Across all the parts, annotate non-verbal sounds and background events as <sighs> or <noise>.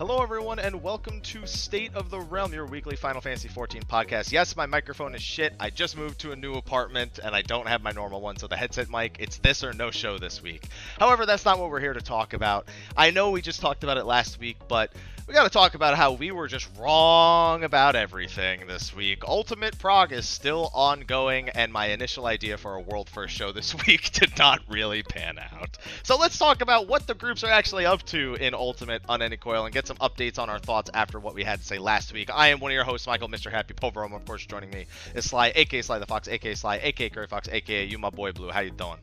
Hello, everyone, and welcome to State of the Realm, your weekly Final Fantasy XIV podcast. Yes, my microphone is shit. I just moved to a new apartment, and I don't have my normal one, so the headset mic, it's this or no show this week. However, that's not what we're here to talk about. I know we just talked about it last week, but we got to talk about how we were just wrong about everything this week. Ultimate Prog is still ongoing, and my initial idea for a world first show this <laughs> week did not really pan out. So let's talk about what the groups are actually up to in Ultimate Unending Coil and get some updates on our thoughts after what we had to say last week. I am one of your hosts, Michael, Mr. Happy Poverum. Of course, joining me is Sly, aka Sly the Fox, aka Sly, aka Curry Fox, aka you, my boy Blue. How you doing?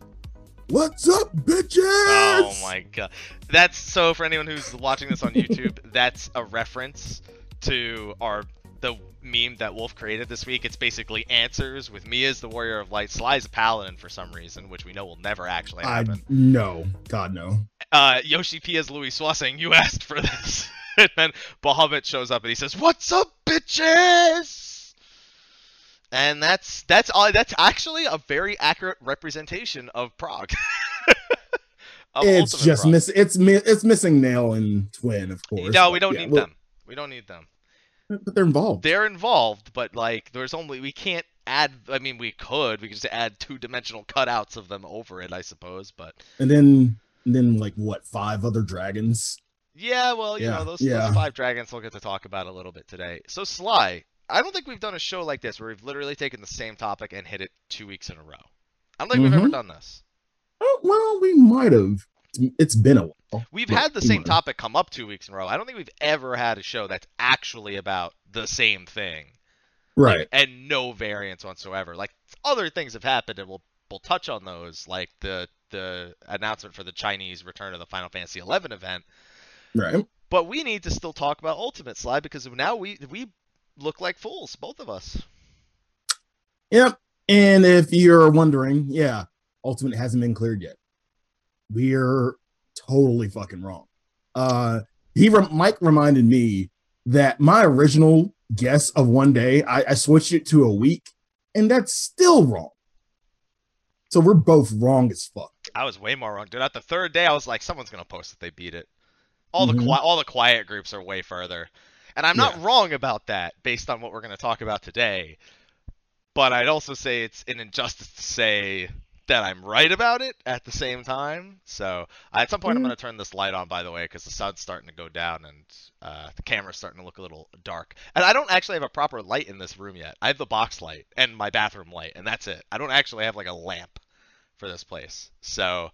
What's up, bitches? Oh my god. That's so for anyone who's watching this on <laughs> YouTube, that's a reference to our the meme that Wolf created this week. It's basically answers with me as the Warrior of Light, Sly as a Paladin for some reason, which we know will never actually happen. I no, God no. Uh, Yoshi P as Louisoix saying, "You <laughs> asked for this," and then Bahamut shows up and he says, "What's up, bitches?" And that's that's all. That's actually a very accurate representation of prog. <laughs> of it's Ultimate just miss. It's mi- it's missing Nael and Twin, of course. No, we don't yeah, need well, them. We don't need them. But they're involved. They're involved, but like, there's only we can't add. I mean, we could. We could just add two dimensional cutouts of them over it, I suppose. But and then and then like what five other dragons? Yeah, well, you yeah, know those, yeah. those five dragons we'll get to talk about a little bit today. So Sly, I don't think we've done a show like this where we've literally taken the same topic and hit it two weeks in a row. I don't think mm-hmm. we've ever mm-hmm. done this. Oh, well, we might have. It's been a while. We've had the same topic come up two weeks in a row. I don't think we've ever had a show that's actually about the same thing. Right. Like, and no variance whatsoever. Like other things have happened and we'll we'll touch on those, like the the announcement for the Chinese return of the Final Fantasy XI event. Right. But we need to still talk about Ultimate Slide because now we we look like fools, both of us. Yep. And if you're wondering, yeah, Ultimate hasn't been cleared yet. We're totally fucking wrong. Uh, he re- Mike reminded me that my original guess of one day, I, I switched it to a week, and that's still wrong. So we're both wrong as fuck. I was way more wrong, dude. At the third day, I was like, someone's gonna post that they beat it. All mm-hmm. the qui- all the quiet groups are way further. And I'm not yeah. wrong about that based on what we're going to talk about today. But I'd also say it's an injustice to say that I'm right about it at the same time. So at some point, mm-hmm. I'm going to turn this light on, by the way, because the sun's starting to go down and uh, the camera's starting to look a little dark. And I don't actually have a proper light in this room yet. I have the box light and my bathroom light, and that's it. I don't actually have like a lamp for this place. So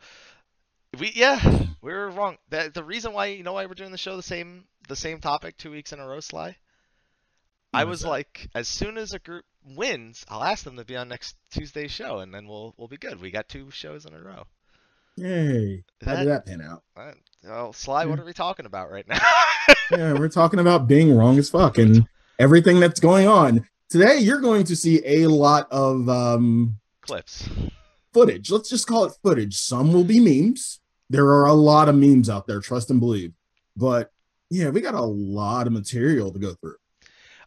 we yeah, we were wrong. The, the reason why you know why we're doing the show the same the same topic two weeks in a row, Sly. I was like, as soon as a group wins, I'll ask them to be on next Tuesday's show, and then we'll we'll be good. We got two shows in a row. Yay! How did that pan out? Uh, well, Sly, yeah. what are we talking about right now? <laughs> yeah, we're talking about being wrong as fuck and everything that's going on. Today, you're going to see a lot of um, clips, footage. Let's just call it footage. Some will be memes there are a lot of memes out there, trust and believe. But yeah, we got a lot of material to go through.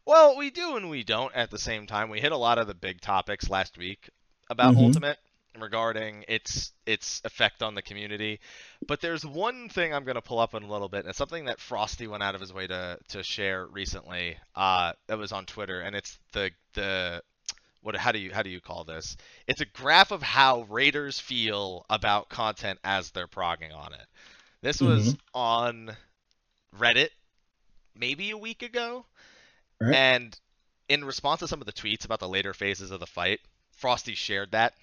Well, we do and we don't at the same time. We hit a lot of the big topics last week about mm-hmm. Ultimate regarding its its effect on the community. But there's one thing I'm going to pull up in a little bit, and it's something that Frosty went out of his way to to share recently. Uh, that was on Twitter, and it's the the what how do you how do you call this? It's a graph of how raiders feel about content as they're progging on it. This was mm-hmm. on Reddit maybe a week ago. Right. And in response to some of the tweets about the later phases of the fight, Frosty shared that.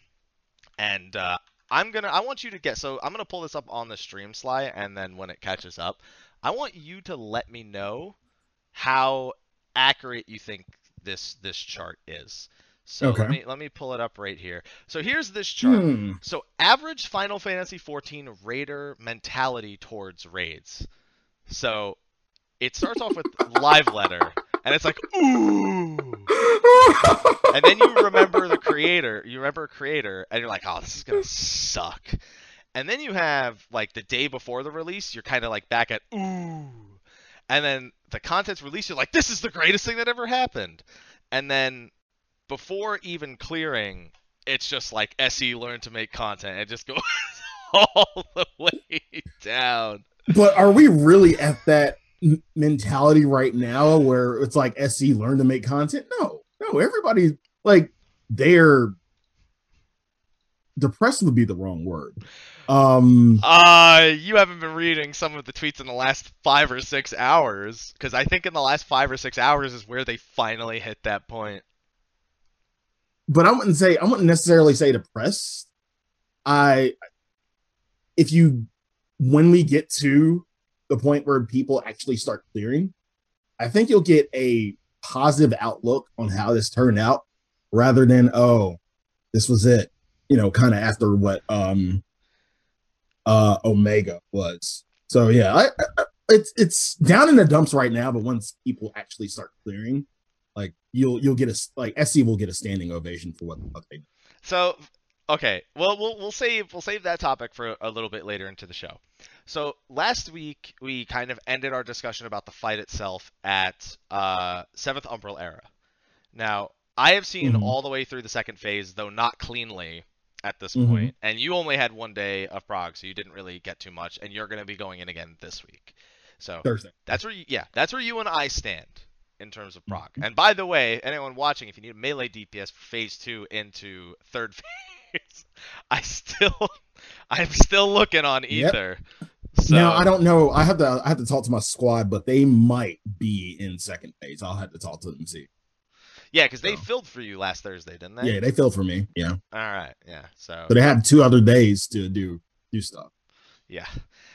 And uh, I'm gonna I want you to get so I'm gonna pull this up on the stream slide, and then when it catches up, I want you to let me know how accurate you think this this chart is. So Okay. let me let me pull it up right here. So here's this chart. Hmm. So average Final Fantasy 14 raider mentality towards raids. So it starts off with live letter, and it's like ooh, and then you remember the creator. You remember a creator, and you're like, oh, this is gonna suck. And then you have like the day before the release, you're kind of like back at ooh, and then the content's released, you're like, this is the greatest thing that ever happened. And then before even clearing, it's just like SE learn to make content. and just goes <laughs> all the way down. But are we really at that mentality right now where it's like SE learn to make content? No, no, everybody like they're depressed would be the wrong word. Um, Uh, you haven't been reading some of the tweets in the last five or six hours, because I think in the last five or six hours is where they finally hit that point. but I wouldn't say I wouldn't necessarily say depressed. I if you when we get to the point where people actually start clearing, I think you'll get a positive outlook on how this turned out rather than oh, this was it. You know, kind of after what um uh Omega was. So yeah, I, I, it's it's down in the dumps right now, but once people actually start clearing, like you'll you'll get a like SE will get a standing ovation for what the fuck they did. So, okay, well, we'll we'll save we'll save that topic for a little bit later into the show. So last week we kind of ended our discussion about the fight itself at uh, Seventh Umbral Era. Now I have seen Mhm. all the way through the second phase, though not cleanly at this Mhm. point, and you only had one day of prog, so you didn't really get too much, and you're going to be going in again this week. So Thursday. that's where you, yeah, that's where you and I stand in terms of prog. Mhm. And by the way, anyone watching, if you need a melee DPS for phase two into third <laughs> phase, <laughs> I still, <laughs> I'm still looking on Yep. Aether. So, now I don't know. I have to I have to talk to my squad, but they might be in second phase. I'll have to talk to them and see. yeah, because they so. filled for you last Thursday, didn't they? Yeah, they filled for me. Yeah, All right. Yeah. So but they have two other days to do do stuff. yeah.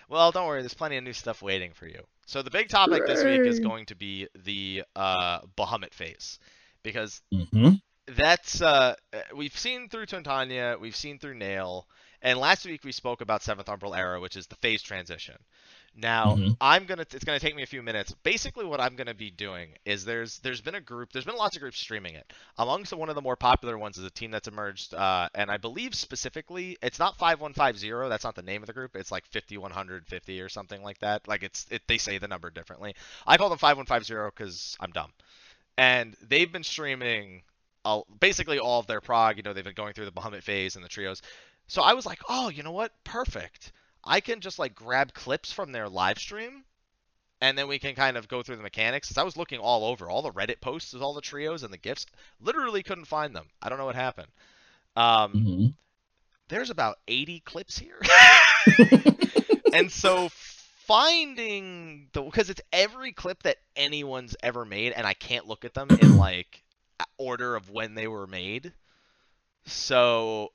Well, don't worry. There's plenty of new stuff waiting for you. So the big topic this week is going to be the uh, Bahamut phase, because hmm that's uh uh, we've seen through Titania, we've seen through Nael, and last week we spoke about Seventh Umbral Era, which is the phase transition. Now Mhm. I'm gonna it's gonna take me a few minutes. Basically, what I'm gonna be doing is there's there's been a group, there's been lots of groups streaming it. Amongst one of the more popular ones is a team that's emerged, uh, and I believe specifically it's not 5150. That's not the name of the group. It's like 5150 or something like that. Like it's it, they say the number differently. I call them 5150 because I'm dumb. And they've been streaming all, basically all of their prog. You know, they've been going through the Bahamut phase and the trios. So I was like, oh, you know what? Perfect. I can just like grab clips from their live stream, and then we can kind of go through the mechanics. I was looking all over, all the Reddit posts with all the trios and the gifts. Literally couldn't find them. I don't know what happened. Um, hmm there's about 80 clips here. <laughs> and so finding the because it's every clip that anyone's ever made and I can't look at them in like order of when they were made. So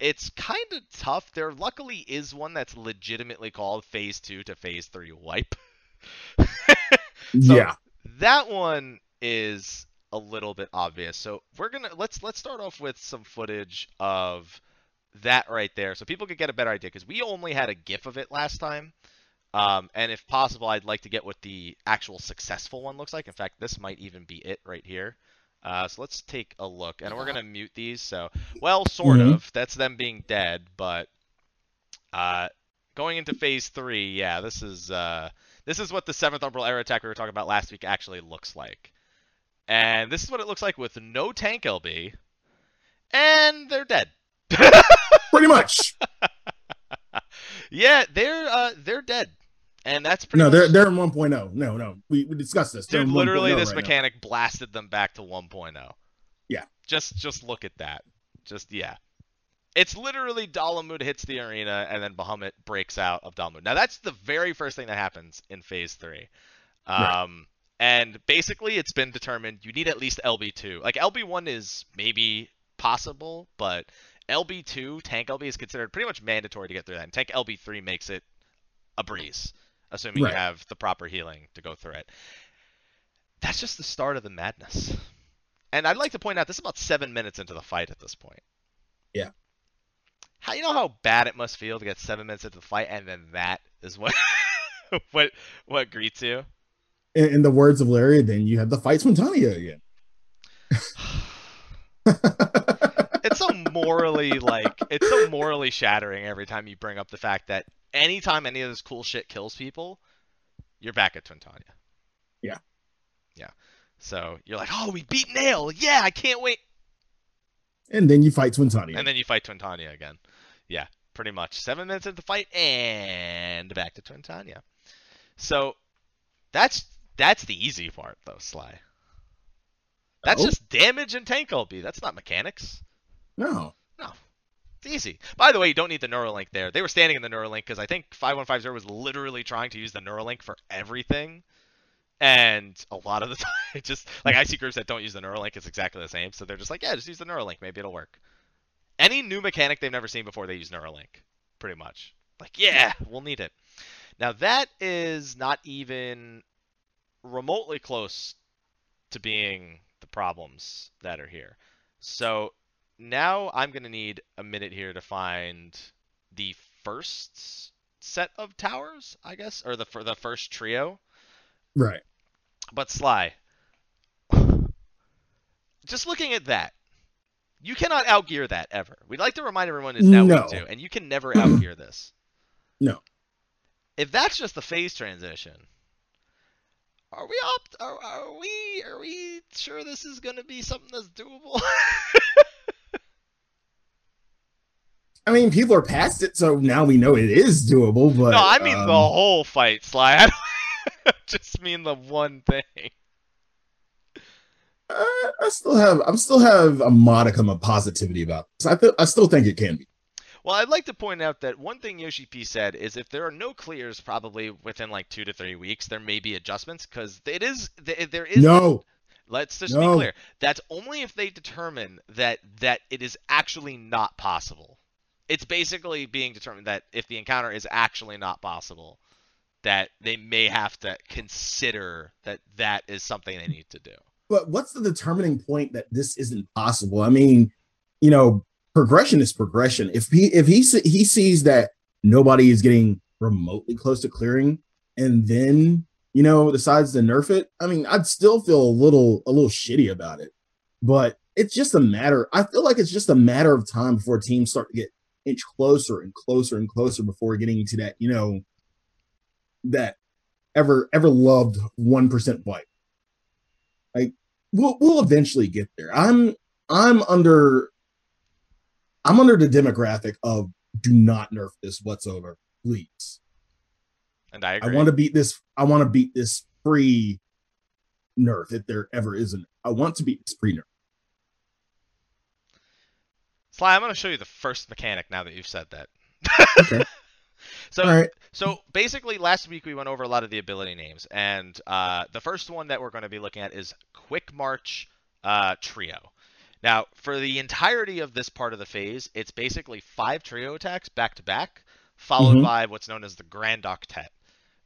it's kind of tough. There luckily is one that's legitimately called Phase 2 to Phase 3 wipe. <laughs> So- yeah, that one is a little bit obvious. So we're gonna let's let's start off with some footage of that right there, so people could get a better idea. Because we only had a GIF of it last time, um, and if possible, I'd like to get what the actual successful one looks like. In fact, this might even be it right here. Uh, so let's take a look, and we're gonna mute these. So, well, sort Mhm. of. That's them being dead, but uh, going into phase three, yeah, this is uh, this is what the seventh Umbral Era attack we were talking about last week actually looks like. And this is what it looks like with no tank LB. And they're dead. pretty much. <laughs> yeah, they're uh they're dead. And that's pretty no, they're they're in 1.0. No, no, we, we discussed this. Dude, literally this right now. mechanic blasted them back to 1.0. Yeah. Just just look at that. Just yeah. It's literally Dalamud hits the arena and then Bahamut breaks out of Dalamud. Now that's the very first thing that happens in phase 3. Um Right. and basically it's been determined you need at least LB2. Like LB1 is maybe possible, but LB2, tank LB is considered pretty much mandatory to get through that. And tank LB3 makes it a breeze, assuming Right. you have the proper healing to go through it. That's just the start of the madness. And I'd like to point out this is about seven minutes into the fight at this point. Yeah. How you know how bad it must feel to get seven minutes into the fight and then that is what <laughs> what what greets you? In, in the words of Larry, then you have the fight Twintania again. <sighs> it's so morally like it's so morally shattering every time you bring up the fact that anytime any of this cool shit kills people, you're back at Twintania. Yeah. Yeah. So you're like, oh, we beat Nael. Yeah, I can't wait. And then you fight Twintania. And then you fight Twintania again. Yeah, pretty much. Seven minutes into the fight and back to Twintania. So that's that's the easy part though, Sly. That's Oh. just damage and tank LB. That's not mechanics. no. No. It's easy. By the way, you don't need the Neurolink there. They were standing in the Neurolink because I think 5150 was literally trying to use the Neurolink for everything. And a lot of the <laughs> time, just like I see groups that don't use the Neurolink, it's exactly the same. So they're just like, yeah, just use the Neurolink. Maybe it'll work. Any new mechanic they've never seen before, they use Neurolink. Pretty much. Like, yeah, we'll need it. Now, that is not even remotely close to being the problems that are here. So now I'm going to need a minute here to find the first set of towers, I guess, or the for the first trio. Right. But Sly, just looking at that, you cannot outgear that ever. We'd like to remind everyone is now No. week two, and you can never outgear this. <clears throat> No. If that's just the phase transition, are we up? Are, are we? Are we sure this is going to be something that's doable? <laughs> I mean, people are past it, so now we know it is doable. But no, I mean um, the whole fight, Sly. <laughs> I <laughs> just mean the one thing. I, I still have, I'm still have a modicum of positivity about this. I feel, I still think it can be. Well, I'd like to point out that one thing Yoshi P said is if there are no clears, probably within like two to three weeks, there may be adjustments because it is there is No, Let's just No. be clear. That's only if they determine that that it is actually not possible. It's basically being determined that if the encounter is actually not possible, that they may have to consider that that is something they need to do. but what's the determining point that this isn't possible? I mean, you know, progression is progression. If he if he he sees that nobody is getting remotely close to clearing, and then you know decides to nerf it, I mean, I'd still feel a little a little shitty about it. But it's just a matter. I feel like it's just a matter of time before teams start to get inch closer and closer and closer before getting to that you know that ever ever loved one percent fight we'll we'll eventually get there. I'm I'm under I'm under the demographic of do not nerf this whatsoever, please. And I I want to beat this. I want to beat this free nerf if there ever is an. I want to beat this free nerf. Sly, I'm going to show you the first mechanic now that you've said that. Okay. <laughs> so right. So basically, last week we went over a lot of the ability names, and uh, the first one that we're going to be looking at is Quick March uh, Trio. Now, for the entirety of this part of the phase, it's basically five trio attacks back to back, followed Mhm. by what's known as the Grand Octet,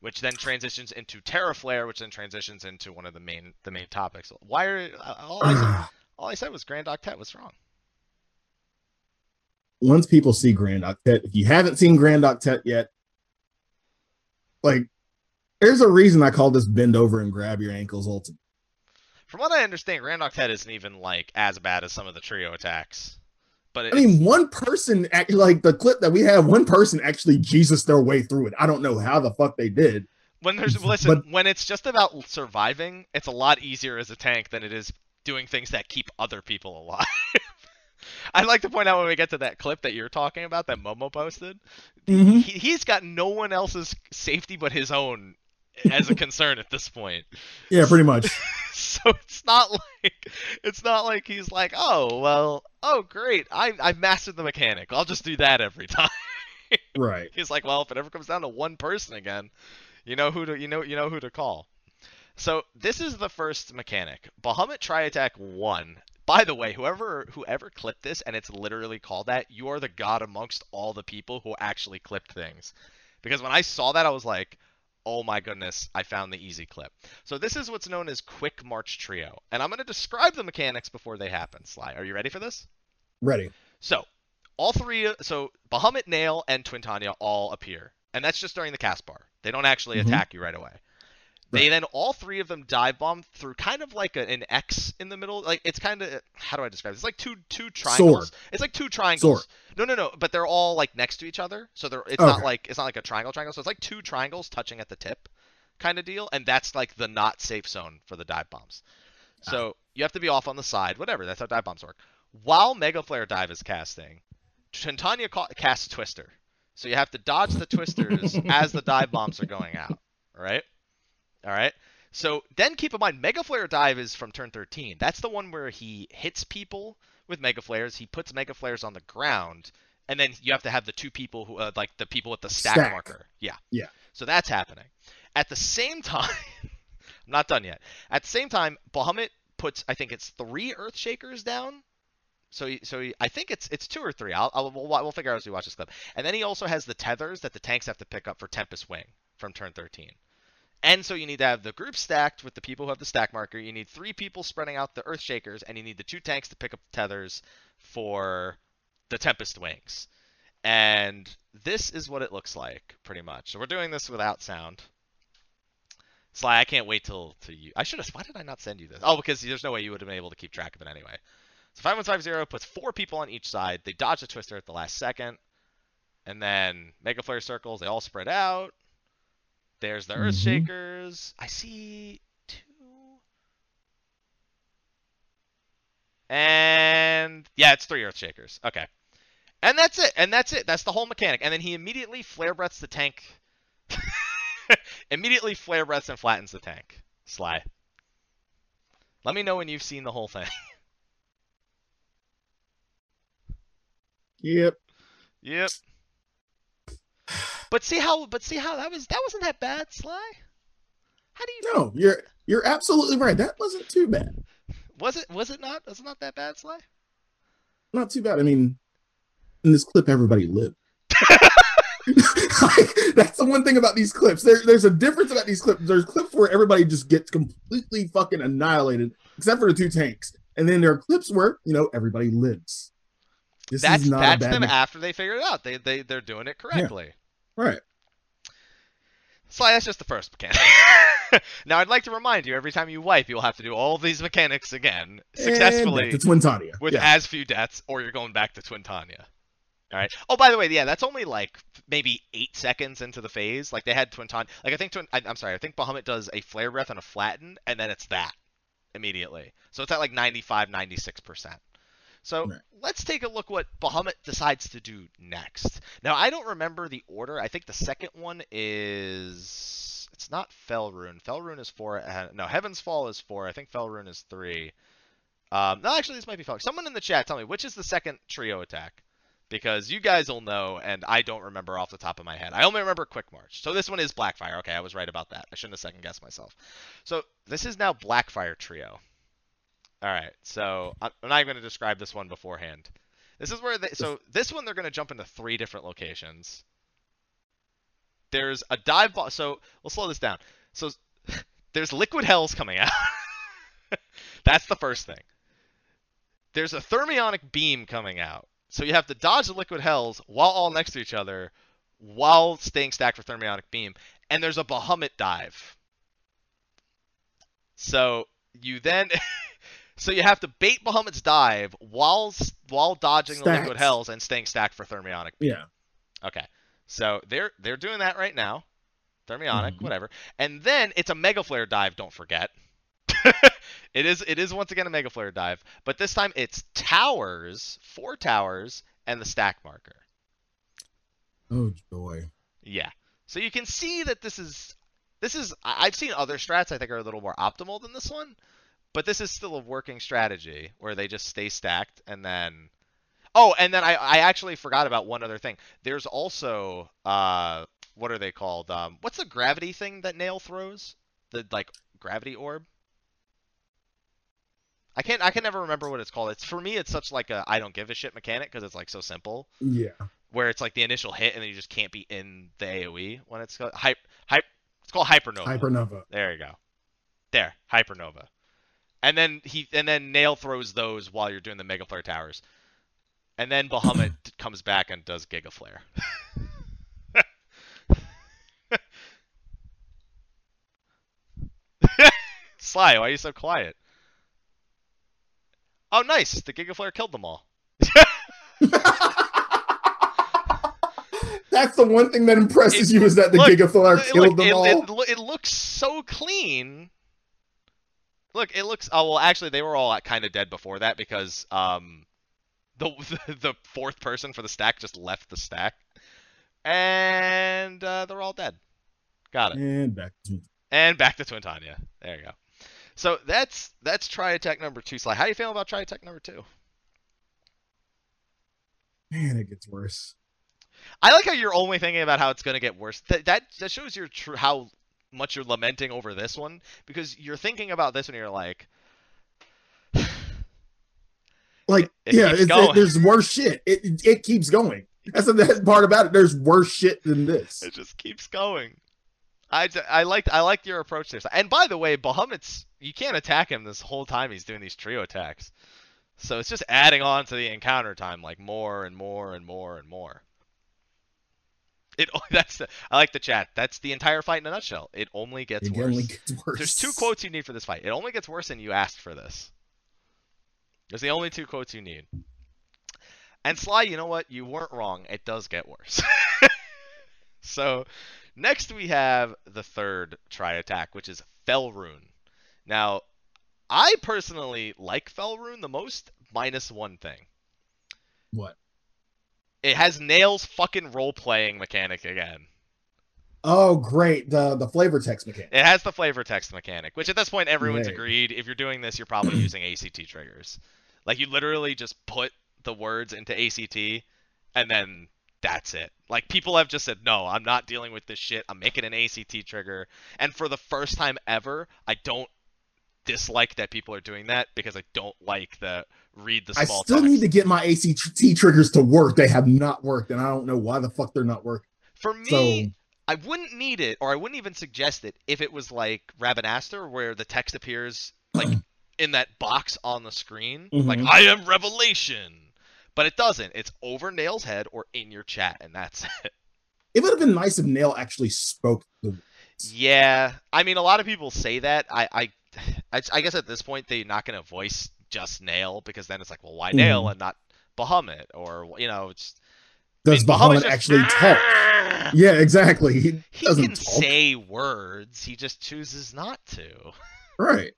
which then transitions into Terra Flare, which then transitions into one of the main the main topics. Why are all I said, <clears throat> all I said was Grand Octet What's wrong. Once people see Grand Octet, if you haven't seen Grand Octet yet, like there's a reason I call this bend over and grab your ankles ultimate. From what I understand, Grand Octet isn't even like as bad as some of the trio attacks. But I mean, one person act like the clip that we have, one person actually Jesus their way through it. I don't know how the fuck they did. When there's <laughs> listen, But- when it's just about surviving, it's a lot easier as a tank than it is doing things that keep other people alive. <laughs> I'd like to point out when we get to that clip that you're talking about that Momo posted, Mhm. he, he's got no one else's safety but his own as a concern at this point. <laughs> Yeah, pretty much. <laughs> So it's not like it's not like he's like, oh well, oh great, I I mastered the mechanic. I'll just do that every <laughs> time. right. He's like, well, if it ever comes down to one person again, you know who to you know you know who to call. So this is the first mechanic. Bahamut Tri Attack One. By the way, whoever whoever clipped this and it's literally called that, you are the god amongst all the people who actually clipped things. Because when I saw that, I was like, oh my goodness, I found the easy clip. So this is what's known as Quick March Trio, and I'm going to describe the mechanics before they happen. Sly, are you ready for this? Ready. So all three, so Bahamut, Nael, and Twintania all appear, and that's just during the cast bar. They don't actually mm-hmm. attack you right away. They right. then all three of them dive bomb through kind of like a, an X in the middle. Like it's kind of how do I describe it? It's like two two triangles. Sword. It's like two triangles. Sword. No, no, no. But they're all like next to each other, so they're it's okay. not like it's not like a triangle triangle. So it's like two triangles touching at the tip, kind of deal. And that's like the not safe zone for the dive bombs. So ah. you have to be off on the side. Whatever. That's how dive bombs work. While Mega Flare Dive is casting, Twintania ca- casts Twister. So you have to dodge the twisters <laughs> as the dive bombs are going out. All right. All right. So then keep in mind, Mega Flare Dive is from turn 13. That's the one where he hits people with Mega Flares. He puts Mega Flares on the ground, and then you have to have the two people who, uh, like the people with the stack, stack, marker. Yeah. Yeah. So that's happening. At the same <laughs> time, I'm not done yet. At the same time, Bahamut puts, I think it's three Earth Shakers down. So, he, so he, I think it's it's two or three. I'll, I'll we'll, we'll figure out as we watch this clip. And then he also has the tethers that the tanks have to pick up for Tempest Wing from turn 13. And so you need to have the group stacked with the people who have the stack marker. You need three people spreading out the Earth Shakers, and you need the two tanks to pick up the tethers for the Tempest Wings. And this is what it looks like, pretty much. So we're doing this without sound. Sly, I can't wait till to you. I should have. Why did I not send you this? Oh, because there's no way you would have been able to keep track of it anyway. So 5150 puts four people on each side. They dodge the twister at the last second. And then Mega Flare circles, they all spread out. There's the Earth mm-hmm. Shakers. I see two. And yeah, it's three Earth Shakers. Okay. And that's it. And that's it. That's the whole mechanic. And then he immediately flare breaths the tank. <laughs> immediately flare breaths and flattens the tank. Sly. Let me know when you've seen the whole thing. <laughs> yep. Yep. But see how but see how that was that wasn't that bad, Sly? How do you No, you're you're absolutely right. That wasn't too bad. Was it was it not? Was it not that bad, Sly? Not too bad. I mean, in this clip everybody lived. <laughs> like, that's the one thing about these clips. There, there's a difference about these clips. There's clips where everybody just gets completely fucking annihilated, except for the two tanks. And then there are clips where, you know, everybody lives. This that's that's them after they figure it out. They they they're doing it correctly. Right. So that's just the first mechanic. <laughs> now I'd like to remind you, every time you wipe, you'll have to do all these mechanics again successfully. To Twintania. With yeah. as few deaths, or you're going back to Twintania. All right. Oh, by the way, yeah, that's only like maybe eight seconds into the phase. Like they had Twinton. Like I think Twin. I, am sorry. I think Bahamut does a flare breath and a flatten, and then it's that immediately. So it's at like 95, 96 percent. So right. let's take a look what Bahamut decides to do next. Now I don't remember the order. I think the second one is it's not Fellruin. Fellruin is four. Uh, no, Heaven's Fall is four. I think Fellruin is three. Um, no, actually, this might be Fellruin. Someone in the chat, tell me which is the second trio attack, because you guys will know, and I don't remember off the top of my head. I only remember Quick March. So this one is Blackfire. Okay, I was right about that. I shouldn't have second guessed myself. So this is now Blackfire trio. All right, so I'm not even going to describe this one beforehand. This is where they, so this one they're going to jump into three different locations. There's a dive. So we'll slow this down. So <laughs> there's liquid hells coming out. <laughs> That's the first thing. There's a thermionic beam coming out. So you have to dodge the liquid hells while all next to each other, while staying stacked for thermionic beam. And there's a Bahamut dive. So you then <laughs> So you have to bait Bahamut's dive while while dodging Stacks. the liquid hells and staying stacked for thermionic. Yeah. Okay. So they're they're doing that right now. Thermionic, mm-hmm. whatever. And then it's a mega flare dive, don't forget. <laughs> it is it is once again a mega flare dive, but this time it's towers, four towers, and the stack marker. Oh joy. Yeah. So you can see that this is this is I've seen other strats I think are a little more optimal than this one, but this is still a working strategy where they just stay stacked and then. Oh, and then I, I actually forgot about one other thing. There's also uh what are they called? Um, what's the gravity thing that Nael throws? The like gravity orb. I can't. I can never remember what it's called. It's for me. It's such like a I don't give a shit mechanic because it's like so simple. Yeah. Where it's like the initial hit and then you just can't be in the AOE when it's hype hype It's called Hypernova. Hypernova. There you go. There, Hypernova. And then he and then Nael throws those while you're doing the Mega Flare towers. And then Bahamut <laughs> comes back and does Giga Flare. <laughs> Sly, why are you so quiet? Oh, nice. The Giga Flare killed them all. <laughs> That's the one thing that impresses it, you is that the look, Giga Flare killed look, them it, all. It, it, looks so clean. Look, it looks. Oh well, actually, they were all kind of dead before that because um, the <laughs> the fourth person for the stack just left the stack, and uh, they're all dead. Got it. And back to and back to Twintania. There you go. So that's that's try attack number two. Sly, how do you feel about try attack number two? Man, it gets worse. I like how you're only thinking about how it's going to get worse. That that, that shows your true how much you're lamenting over this one because you're thinking about this and you're like, <sighs> like it, yeah, it, there's worse shit. It it keeps going. That's the best part about it. There's worse shit than this. It just keeps going. I, I liked I liked your approach there. And by the way, Bahamut's you can't attack him this whole time he's doing these trio attacks. So it's just adding on to the encounter time, like more and more and more and more. <laughs> It <laughs> that's the, I like the chat. That's the entire fight in a nutshell. It only gets it worse. Only gets worse. There's two quotes you need for this fight. It only gets worse, and you asked for this. There's the only two quotes you need. And Sly, you know what? You weren't wrong. It does get worse. <laughs> so Next, we have the third try attack, which is Fellruin. Now, I personally like Fellruin the most, minus one thing. What? It has Nael's fucking role playing mechanic again. Oh, great. The the flavor text mechanic. It has the flavor text mechanic, which at this point everyone's agreed. If you're doing this, you're probably <clears throat> using ACT triggers. Like you literally just put the words into ACT and then that's it. Like people have just said, no, I'm not dealing with this shit. I'm making an ACT trigger. And for the first time ever, I don't dislike that people are doing that because I don't like the read the small. I still text. need to get my ACT triggers to work. They have not worked, and I don't know why the fuck they're not working. For me, so... I wouldn't need it, or I wouldn't even suggest it if it was like Rabanastre, where the text appears like <clears throat> in that box on the screen, mm-hmm. like I am Revelation but it doesn't. It's over Nael's head or in your chat, and that's <laughs> it. It would have been nice if Nail actually spoke the. Yeah, I mean, a lot of people say that. I, I, I guess at this point they're not going to voice just Nael because then it's like, well, why Nael mm. and not Bahamut? Or you know, it's does I mean, Bahamut, Bahamut actually just, <laughs> talk? yeah, exactly. He, he can talk. say words. He just chooses not to. <laughs> Right.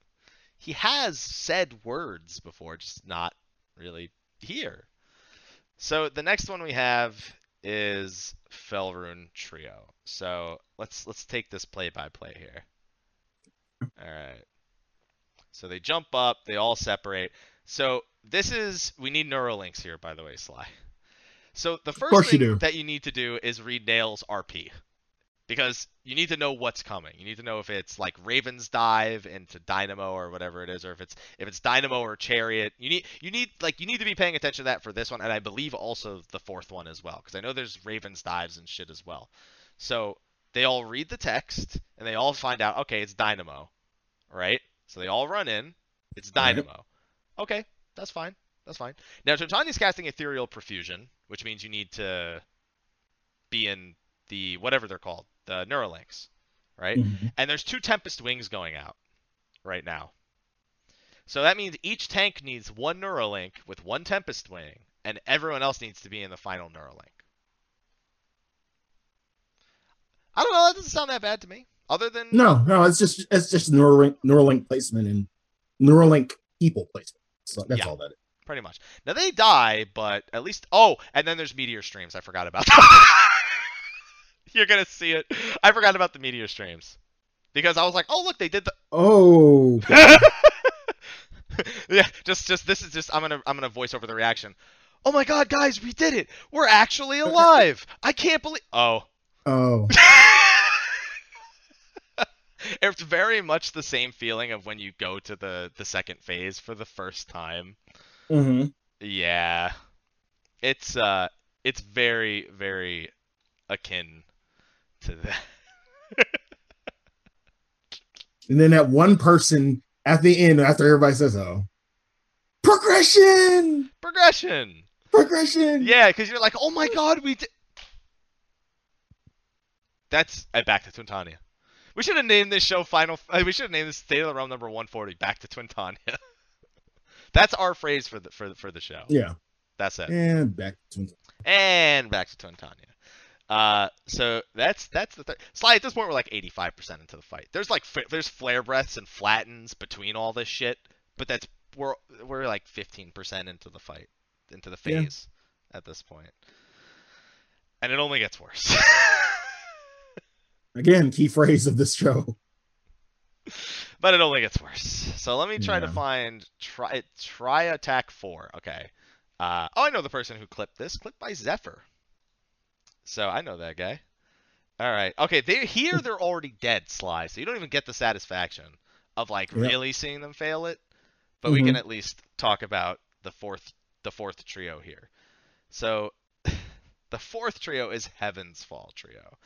He has said words before, just not really here. So the next one we have is Fellruin Trio. So let's let's take this play by play here. All right. So they jump up, they all separate. So this is we need neurolinks here, by the way, Sly. So the first thing you that you need to do is read Nael's RP because you need to know what's coming. You need to know if it's like Raven's dive into Dynamo or whatever it is, or if it's if it's Dynamo or Chariot. You need you need like you need to be paying attention to that for this one, and I believe also the fourth one as well, because I know there's Raven's dives and shit as well. So they all read the text and they all find out, okay, it's Dynamo, right? So they all run in, it's Dynamo. Okay, that's fine. That's fine. Now Totania's casting Ethereal Profusion, which means you need to be in the whatever they're called, the Neurolinks, right? Mm-hmm. And there's two Tempest Wings going out right now. So that means each tank needs one Neurolink with one Tempest Wing, and everyone else needs to be in the final Neurolink. I don't know. That doesn't sound that bad to me. Other than no, no, it's just it's just Neurolink Neurolink placement and Neurolink people placement. So that's yeah, all that is. Pretty much. Now they die, but at least oh, and then there's meteor streams. I forgot about that. <laughs> You're gonna see it. I forgot about the meteor streams because I was like, oh look, they did the. Oh. <laughs> yeah, just just this is just I'm gonna I'm gonna voice over the reaction. Oh my god, guys, we did it! We're actually <laughs> alive! I can't believe. Oh. Oh. <laughs> it's very much the same feeling of when you go to the the second phase for the first time. Mm-hmm. Yeah. It's uh it's very very akin to that. And then that one person at the end, after everybody says, "Oh, progression, Progression. progression," Yeah, because you're like, oh my god, we did. That's uh, back to Twintania. We should have named this show Final. Uh, we should have named this State of the Realm number 140. Back to Twintania. <laughs> That's our phrase for the for the, for the show. yeah, That's it. and back to And back to Twintania. Uh, so that's that's the thing. Sly. At this point, we're like 85% into the fight. There's like f- there's flare breaths and flattens between all this shit, but that's we're we're like 15% into the fight, into the Yeah. phase at this point, and it only gets worse. <laughs> again key phrase of this show. but it only gets worse. So let me try to find try try attack four. Okay. Uh, oh, I know the person who clipped this. Clipped by Zephyr. So I know that guy. All right. Okay. They here they're already dead, Sly. So you don't even get the satisfaction of like Yep. really seeing them fail it. But we Mhm. can at least talk about the fourth the fourth trio here. So <laughs> the fourth trio is Heaven's Fall trio.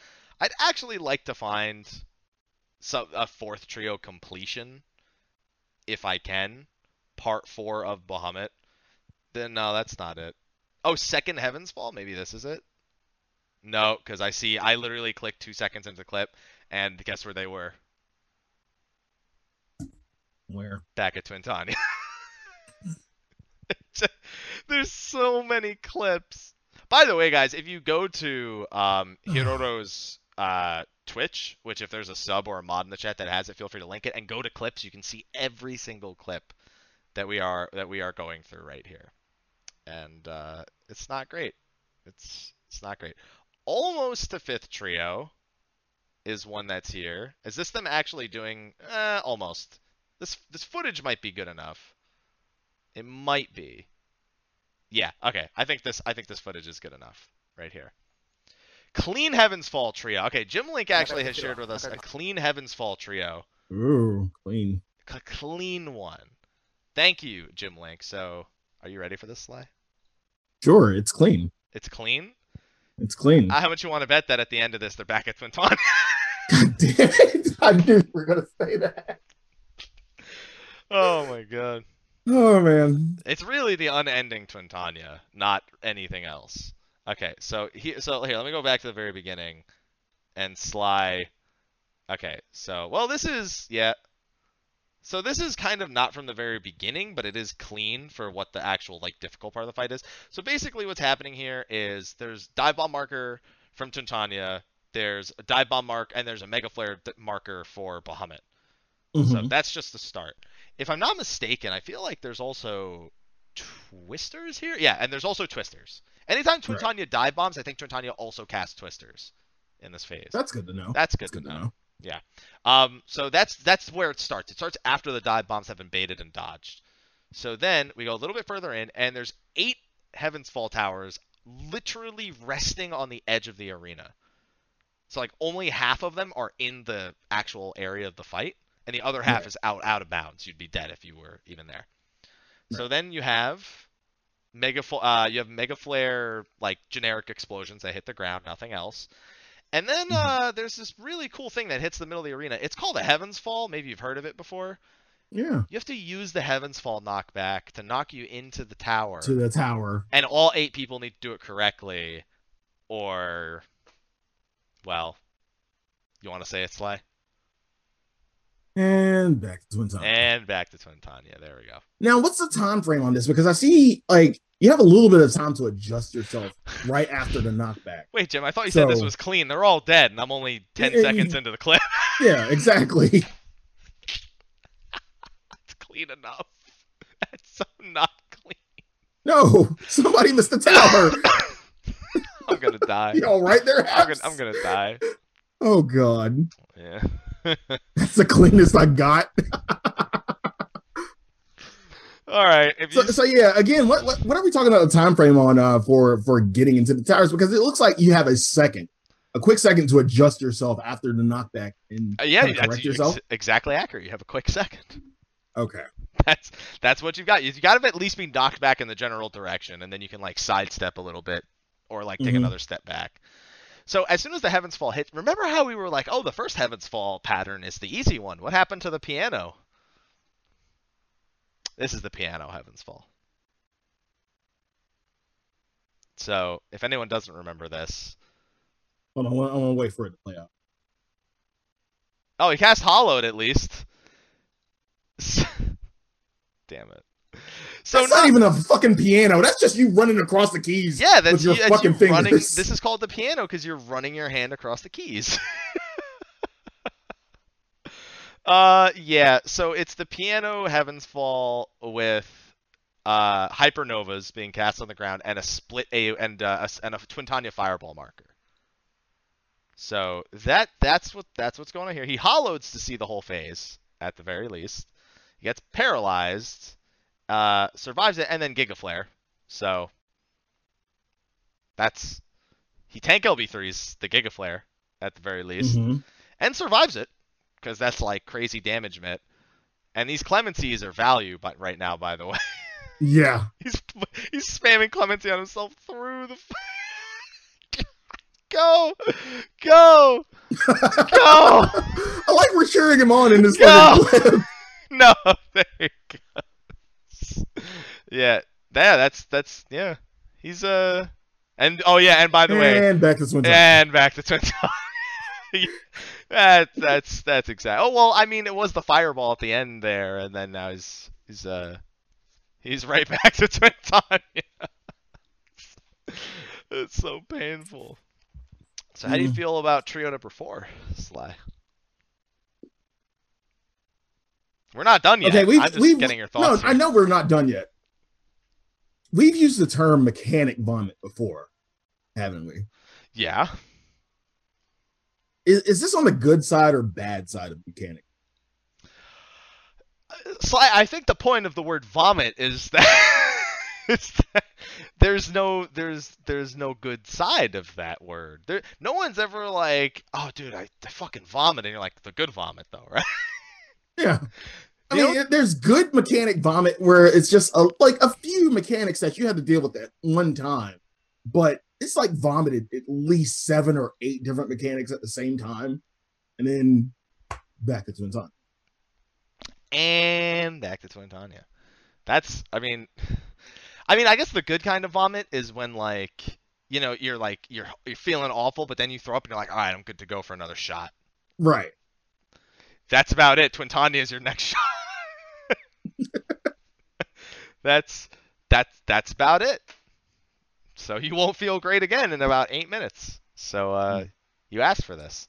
I'd actually like to find some a fourth trio completion if I can. Part four of Bahamut. Then no, that's not it. Oh, second Heaven's Fall. Maybe this is it. No, because I see I literally clicked two seconds into the clip, and guess where they were? Where? Back at Twintania. <laughs> There's so many clips. By the way, guys, if you go to um, <sighs> Hiroro's uh, Twitch, which if there's a sub or a mod in the chat that has it, feel free to link it and go to clips. You can see every single clip that we are that we are going through right here, and uh, it's not great. It's it's not great. Almost to fifth trio is one that's here. Is this them actually doing? Uh, almost. This this footage might be good enough. It might be. Yeah. Okay. I think this I think this footage is good enough right here. Clean Heavens Fall trio. Okay, Jim Link actually has shared with us a clean Heavens Fall trio, Ooh, clean. a clean one. Thank you, Jim Link. So, are you ready for this, Sly? Sure, it's clean. It's clean. It's clean. How much you want to bet that at the end of this they're back at Twinton? <laughs> God damn it! <laughs> I knew we were gonna say that. oh my god. Oh man. It's really the unending Twintania, not anything else. Okay, so here, so here, let me go back to the very beginning, and Sly. Okay, so well, this is yeah. So this is kind of not from the very beginning, but it is clean for what the actual like difficult part of the fight is. So basically, what's happening here is there's dive bomb marker from Twintania, there's a dive bomb mark, and there's a mega flare marker for Bahamut. So Mhm. that's just the start. If I'm not mistaken, I feel like there's also twisters here. Yeah, and there's also twisters. Anytime Right. Dive bombs, I think Twintania also casts twisters in this phase. That's good to know. That's good, That's to know. Yeah. Um, so that's that's where it starts. It starts after the dive bombs have been baited and dodged. So then we go a little bit further in, and there's eight Heaven's Fall towers literally resting on the edge of the arena. So like only half of them are in the actual area of the fight, and the other half Right. is out out of bounds. You'd be dead if you were even there. So then you have mega uh, you have mega flare like generic explosions that hit the ground, nothing else. And then Mhm. uh, there's this really cool thing that hits the middle of the arena. It's called a Heaven's Fall. Maybe you've heard of it before. Yeah. You have to use the Heaven's Fall knockback to knock you into the tower, To the tower. and all eight people need to do it correctly, or, well, you want to say it, Sly? And back to Twin Tower. And back to Twin Tanya. There we go. Now, what's the time frame on this? Because I see like you have a little bit of time to adjust yourself <laughs> right after the knockback. Wait, Jim, I thought you said this was clean. They're all dead, and I'm only 10 Yeah, seconds you- into the clip. <laughs> Yeah, exactly. it's clean enough. That's so not clean. No, somebody missed the tower. <laughs> I'm gonna die. Y'all right there. I'm gonna, Haps? I'm gonna die. Oh god, Yeah. That's <laughs> the cleanest I got. All right. If So, you, so yeah, again, what, what what are we talking about the time frame on uh for for getting into the towers? Because it looks like you have a second, a quick second to adjust yourself after the knockback and uh, yeah, kinda that's correct ex- yourself. exactly accurate. You have a quick second. Okay. <laughs> That's that's what you've got. You got to at least be knocked back in the general direction, and then you can like sidestep a little bit, or like take Mhm. another step back. So as soon as the Heavens Fall hit, remember how we were like, oh, the first Heavens Fall pattern is the easy one. What happened to the piano? This is the piano Heavens Fall. So if anyone doesn't remember this, Hold on, I want to wait for it to play out. oh, he cast Hallowed at least. <laughs> Damn it. So That's not even a fucking piano. That's just you running across the keys. Yeah, that's with your that's fucking you fingers. running. <laughs> This is called the piano because you're running your hand across the keys. <laughs> uh, yeah. So it's the piano Heavens Fall with uh hypernovas being cast on the ground and a split a and uh, a, and a Twintania fireball marker. So that that's what that's what's going on here. He hollows to see the whole phase at the very least. He gets paralyzed, uh, survives it, and then Giga Flare. So that's he tank LB3s the Giga Flare at the very least, Mhm. and survives it because that's like crazy damage mit. And these clemencies are value, but right now, by the <laughs> way, Yeah. he's he's spamming clemency on himself through the. <laughs> go, go, <laughs> go! I like we're cheering him on in this Go! No, there he goes. Yeah, yeah, that's that's yeah. He's uh, and oh yeah, and by the way, And back to Swinton. and back to Twin Tower. <laughs> that that's that's exact. Oh well, I mean, it was the fireball at the end there, and then now he's he's uh he's right <laughs> back to Twin Tanya. <laughs> it's so painful. So how do you Mm. feel about trio number four, Sly? We're not done yet. Okay, we've, I'm just we've getting your no, thoughts. I know we're not done yet. We've used the term mechanic vomit before, haven't we? Yeah. Is, is this on the good side or bad side of mechanic? Uh, Sly, I think the point of the word vomit is that, <laughs> is that there's no there's there's no good side of that word. There, no one's ever like, oh, dude, I, I fucking vomit, and you're like the good vomit though, <laughs> right? Yeah. I mean, it- there's good mechanic vomit where it's just a, like a few mechanics that you have to deal with at one time, but it's like vomited at least seven or eight different mechanics at the same time, and then back to Twin Time. And back to Twintania. That's, I mean, <sighs> I mean, I guess the good kind of vomit is when like, you know, you're like you're you're feeling awful, but then you throw up and you're like, all right, I'm good to go for another shot. Right. That's about it. Twintania is your next <laughs> shot. <laughs> that's that's that's about it. So you won't feel great again in about eight minutes. So uh, you asked for this.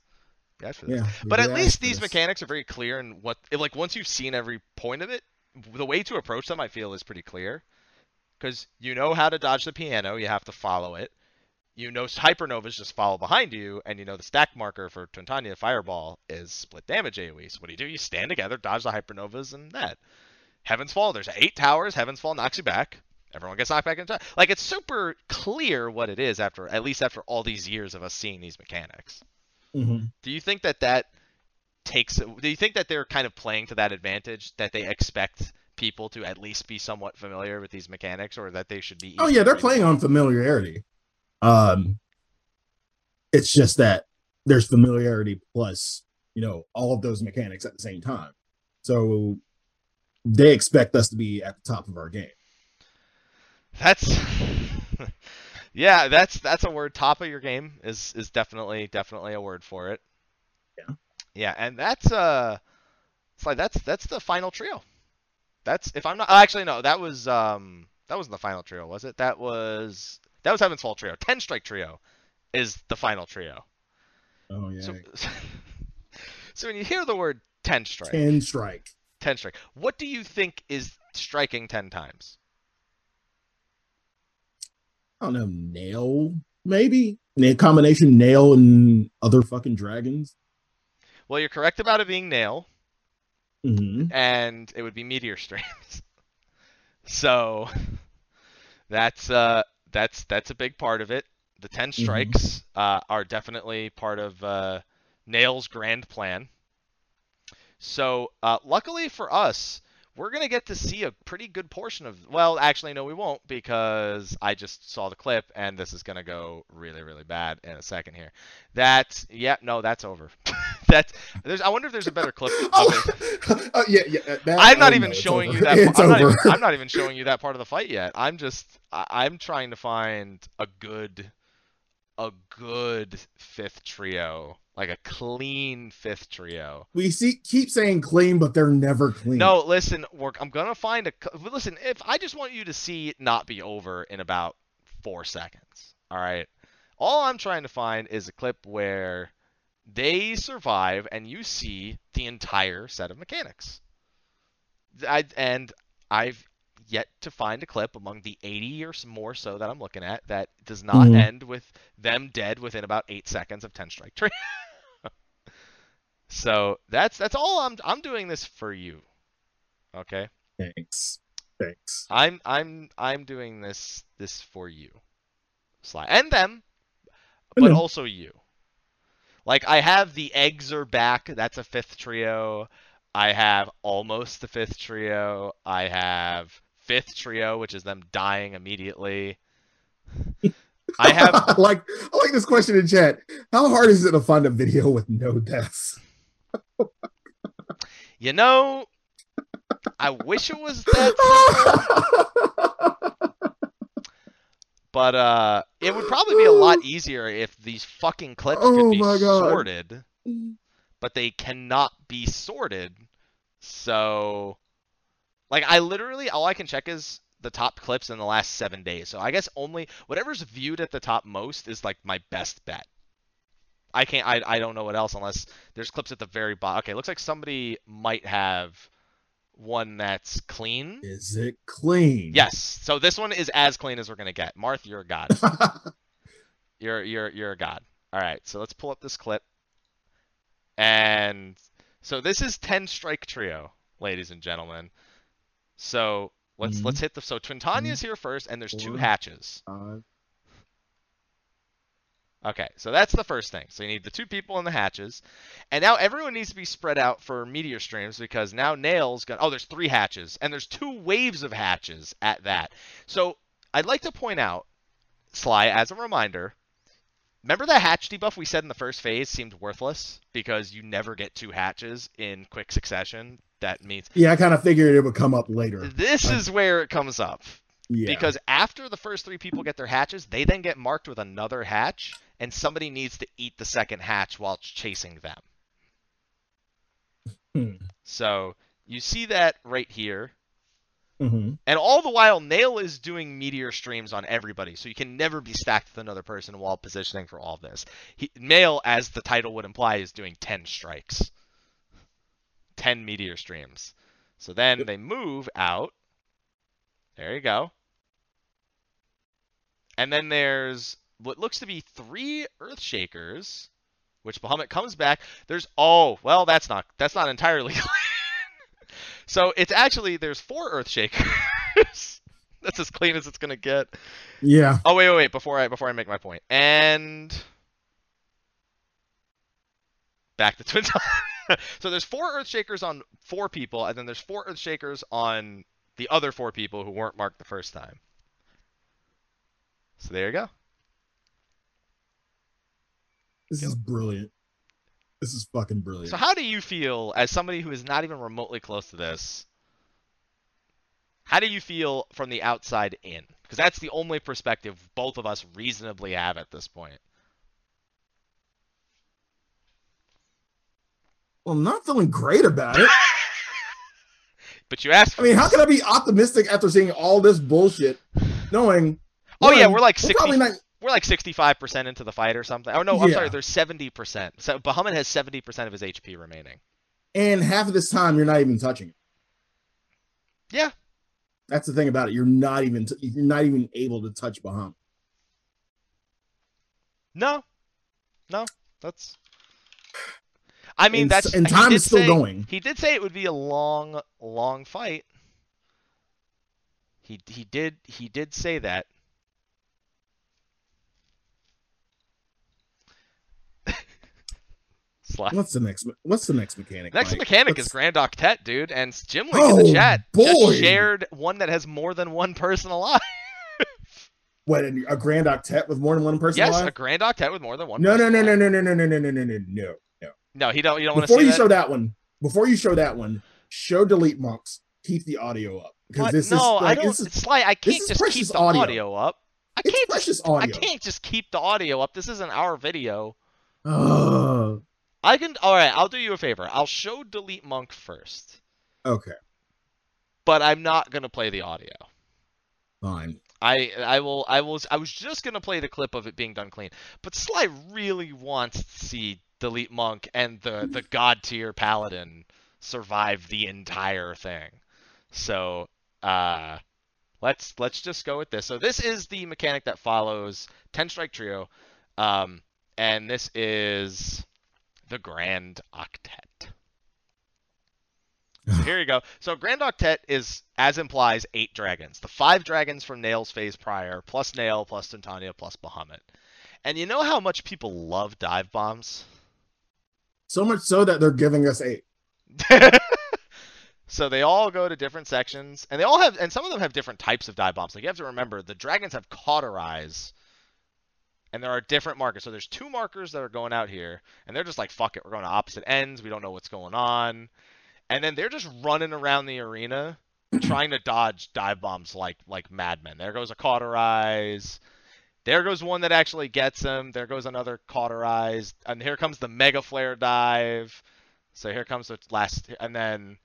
You asked for this. Yeah. But at least these this. mechanics are very clear, and what like once you've seen every point of it, the way to approach them, I feel, is pretty clear. Because you know how to dodge the piano, you have to follow it. You know hypernovas just follow behind you, and you know the stack marker for Twintania Fireball is split damage AoE. So what do you do? You stand together, dodge the hypernovas, and that. Heaven's Fall, there's eight towers. Heaven's Fall knocks you back. Everyone gets knocked back in time. Like it's super clear what it is after at least after all these years of us seeing these mechanics. Mhm. Do you think that that takes? Do you think that they're kind of playing to that advantage that they expect people to at least be somewhat familiar with these mechanics, or that they should be? Oh yeah, they're playing on familiarity. Um, it's just that there's familiarity plus, you know, all of those mechanics at the same time. So they expect us to be at the top of our game. That's <laughs> yeah, that's that's a word. Top of your game is is definitely definitely a word for it. Yeah. Yeah, and that's uh, it's like that's that's the final trio. That's if I'm not actually no, that was um that wasn't the final trio, was it? That was that was Heaven's Fall trio. Ten strike trio is the final trio. Oh yeah, So <laughs> so when you hear the word ten strike, ten strike. 10 strike. What do you think is striking 10 times? I don't know, Nael maybe a combination Nael and other fucking dragons. Well, you're correct about it being Nael, hmm and it would be meteor streams. <laughs> so <laughs> that's uh that's that's a big part of it. The 10 strikes uh, are definitely part of uh, Nael's grand plan. So uh, luckily for us, we're gonna get to see a pretty good portion of. Well, actually, no, we won't because I just saw the clip, and this is gonna go really, really bad in a second here. That's yeah, no, that's over. <laughs> that's there's. I wonder if there's a better clip. <laughs> oh, uh, <laughs> yeah, yeah. That, I'm not even showing you that. I'm not, even, I'm not, even, showing you that part of the fight yet. I'm just. I, I'm trying to find a good, a good fifth trio like a clean fifth trio. We see keep saying clean, but they're never clean. No, listen, work. I'm gonna find a. Listen, if I just want you to see it not be over in about four seconds. All right. All I'm trying to find is a clip where they survive and you see the entire set of mechanics. I and I've yet to find a clip among the 80 or more so that I'm looking at that does not mm-hmm. end with them dead within about eight seconds of 10 strike tree. <laughs> so that's that's all I'm I'm doing this for you. Okay. Thanks. Thanks. I'm I'm I'm doing this this for you. Sly and them, but also you. Like I have the eggs are back. That's a fifth trio. I have almost the fifth trio. I have fifth trio, which is them dying immediately. <laughs> I have I like I like this question in chat. How hard is it to find a video with no deaths? You know, I wish it was that <laughs> but uh it would probably be a lot easier if these fucking clips oh could be sorted. But they cannot be sorted. So like I literally all I can check is the top clips in the last seven days. So I guess only whatever's viewed at the top most is like my best bet. I can't. I, I don't know what else unless there's clips at the very bottom. Okay, looks like somebody might have one that's clean. Is it clean? Yes. So this one is as clean as we're gonna get. Marth, you're a god. <laughs> you're you're you're a god. All right. So let's pull up this clip. And so this is 10 strike trio, ladies and gentlemen. So let's mm-hmm. let's hit the so Twintania's mm-hmm. here first, and there's Four, two hatches. Five. Okay, so that's the first thing. So you need the two people in the hatches, and now everyone needs to be spread out for meteor streams because now Nael's got. Oh, there's three hatches, and there's two waves of hatches at that. So I'd like to point out, Sly, as a reminder, Remember the hatch debuff we said in the first phase seemed worthless because you never get two hatches in quick succession that means. Yeah, I kind of figured it would come up later. This is where it comes up. Yeah. Because after the first three people get their hatches, they then get marked with another hatch, and somebody needs to eat the second hatch while chasing them. Hmm. So you see that right here. Mm-hmm. And all the while, Nael is doing meteor streams on everybody, so you can never be stacked with another person while positioning for all this. He, Nael, as the title would imply, is doing 10 strikes. 10 meteor streams. So then they move out. There you go. And then there's what looks to be three Earthshakers, which Bahamut comes back. There's oh well, that's not that's not entirely <laughs> clean. so it's actually there's four Earthshakers. <laughs> that's as clean as it's gonna get. Yeah. Oh wait, wait, wait! Before I before I make my point, and back to Twin <laughs> so there's four Earthshakers on four people, and then there's four Earthshakers on the other four people who weren't marked the first time. So there you go. This is brilliant. This is fucking brilliant. So how do you feel as somebody who is not even remotely close to this? How do you feel from the outside in? Because that's the only perspective both of us reasonably have at this point. Well, I'm not feeling great about it. <laughs> but you asked. I mean, how can I be optimistic after seeing all this bullshit, knowing? Oh yeah, we're like 60, we're, not... we're like sixty-five percent into the fight or something. Oh no, I'm yeah. sorry. There's seventy percent. So Bahamut has seventy percent of his HP remaining. And half of this time, you're not even touching it. Yeah. That's the thing about it. You're not even t- you're not even able to touch Bahamut. No, no, that's I mean, and, that's and time is still say, going. He did say it would be a long, long fight. He he did he did say that. Sly. What's the next? What's the next mechanic? Next Mike? mechanic What's- is Grand Octet, dude, and Jim Wing Oh, in the chat boy. just shared one that has more than one person alive. what a grand octet with more than one person alive? yes, a? Grand Octet with more than one. No, no, person no, no, alive. no, no, no, no, no, no, no, no, no. No, he don't. You don't want to Before you that. show that one, before you show that one, show delete monks. Keep the audio up because this no, is I don't. this is Sly, I can't just keep the audio. audio, up. I it's can't. Just, I can't just keep the audio up. This isn't our video. Oh, I can. All right, I'll do you a favor. I'll show delete monk first, okay, but I'm not gonna play the audio. fine. I I will I will I was just gonna play the clip of it being done clean, but Sly really wants to see Delete Monk and the the god tier paladin survive the entire thing. So uh let's let's just go with this. So this is the mechanic that follows Ten Strike Trio, um, and this is the Grand Octet. So <laughs> here you go. So Grand Octet is, as implies, eight dragons. The five dragons from Nael's phase prior, plus Nail, plus Titania, plus Bahamut. And you know how much people love dive bombs? So much so that they're giving us eight. <laughs> so they all go to different sections, and they all have, and some of them have different types of dive bombs. Like you have to remember, the dragons have cauterize, and there are different markers. So there's two markers that are going out here, and they're just like, fuck it, we're going to opposite ends. We don't know what's going on, and then they're just running around the arena <clears throat> trying to dodge dive bombs like like madmen. There goes a cauterize. There goes one that actually gets him. There goes another cauterized. And here comes the mega flare dive. So here comes the last and then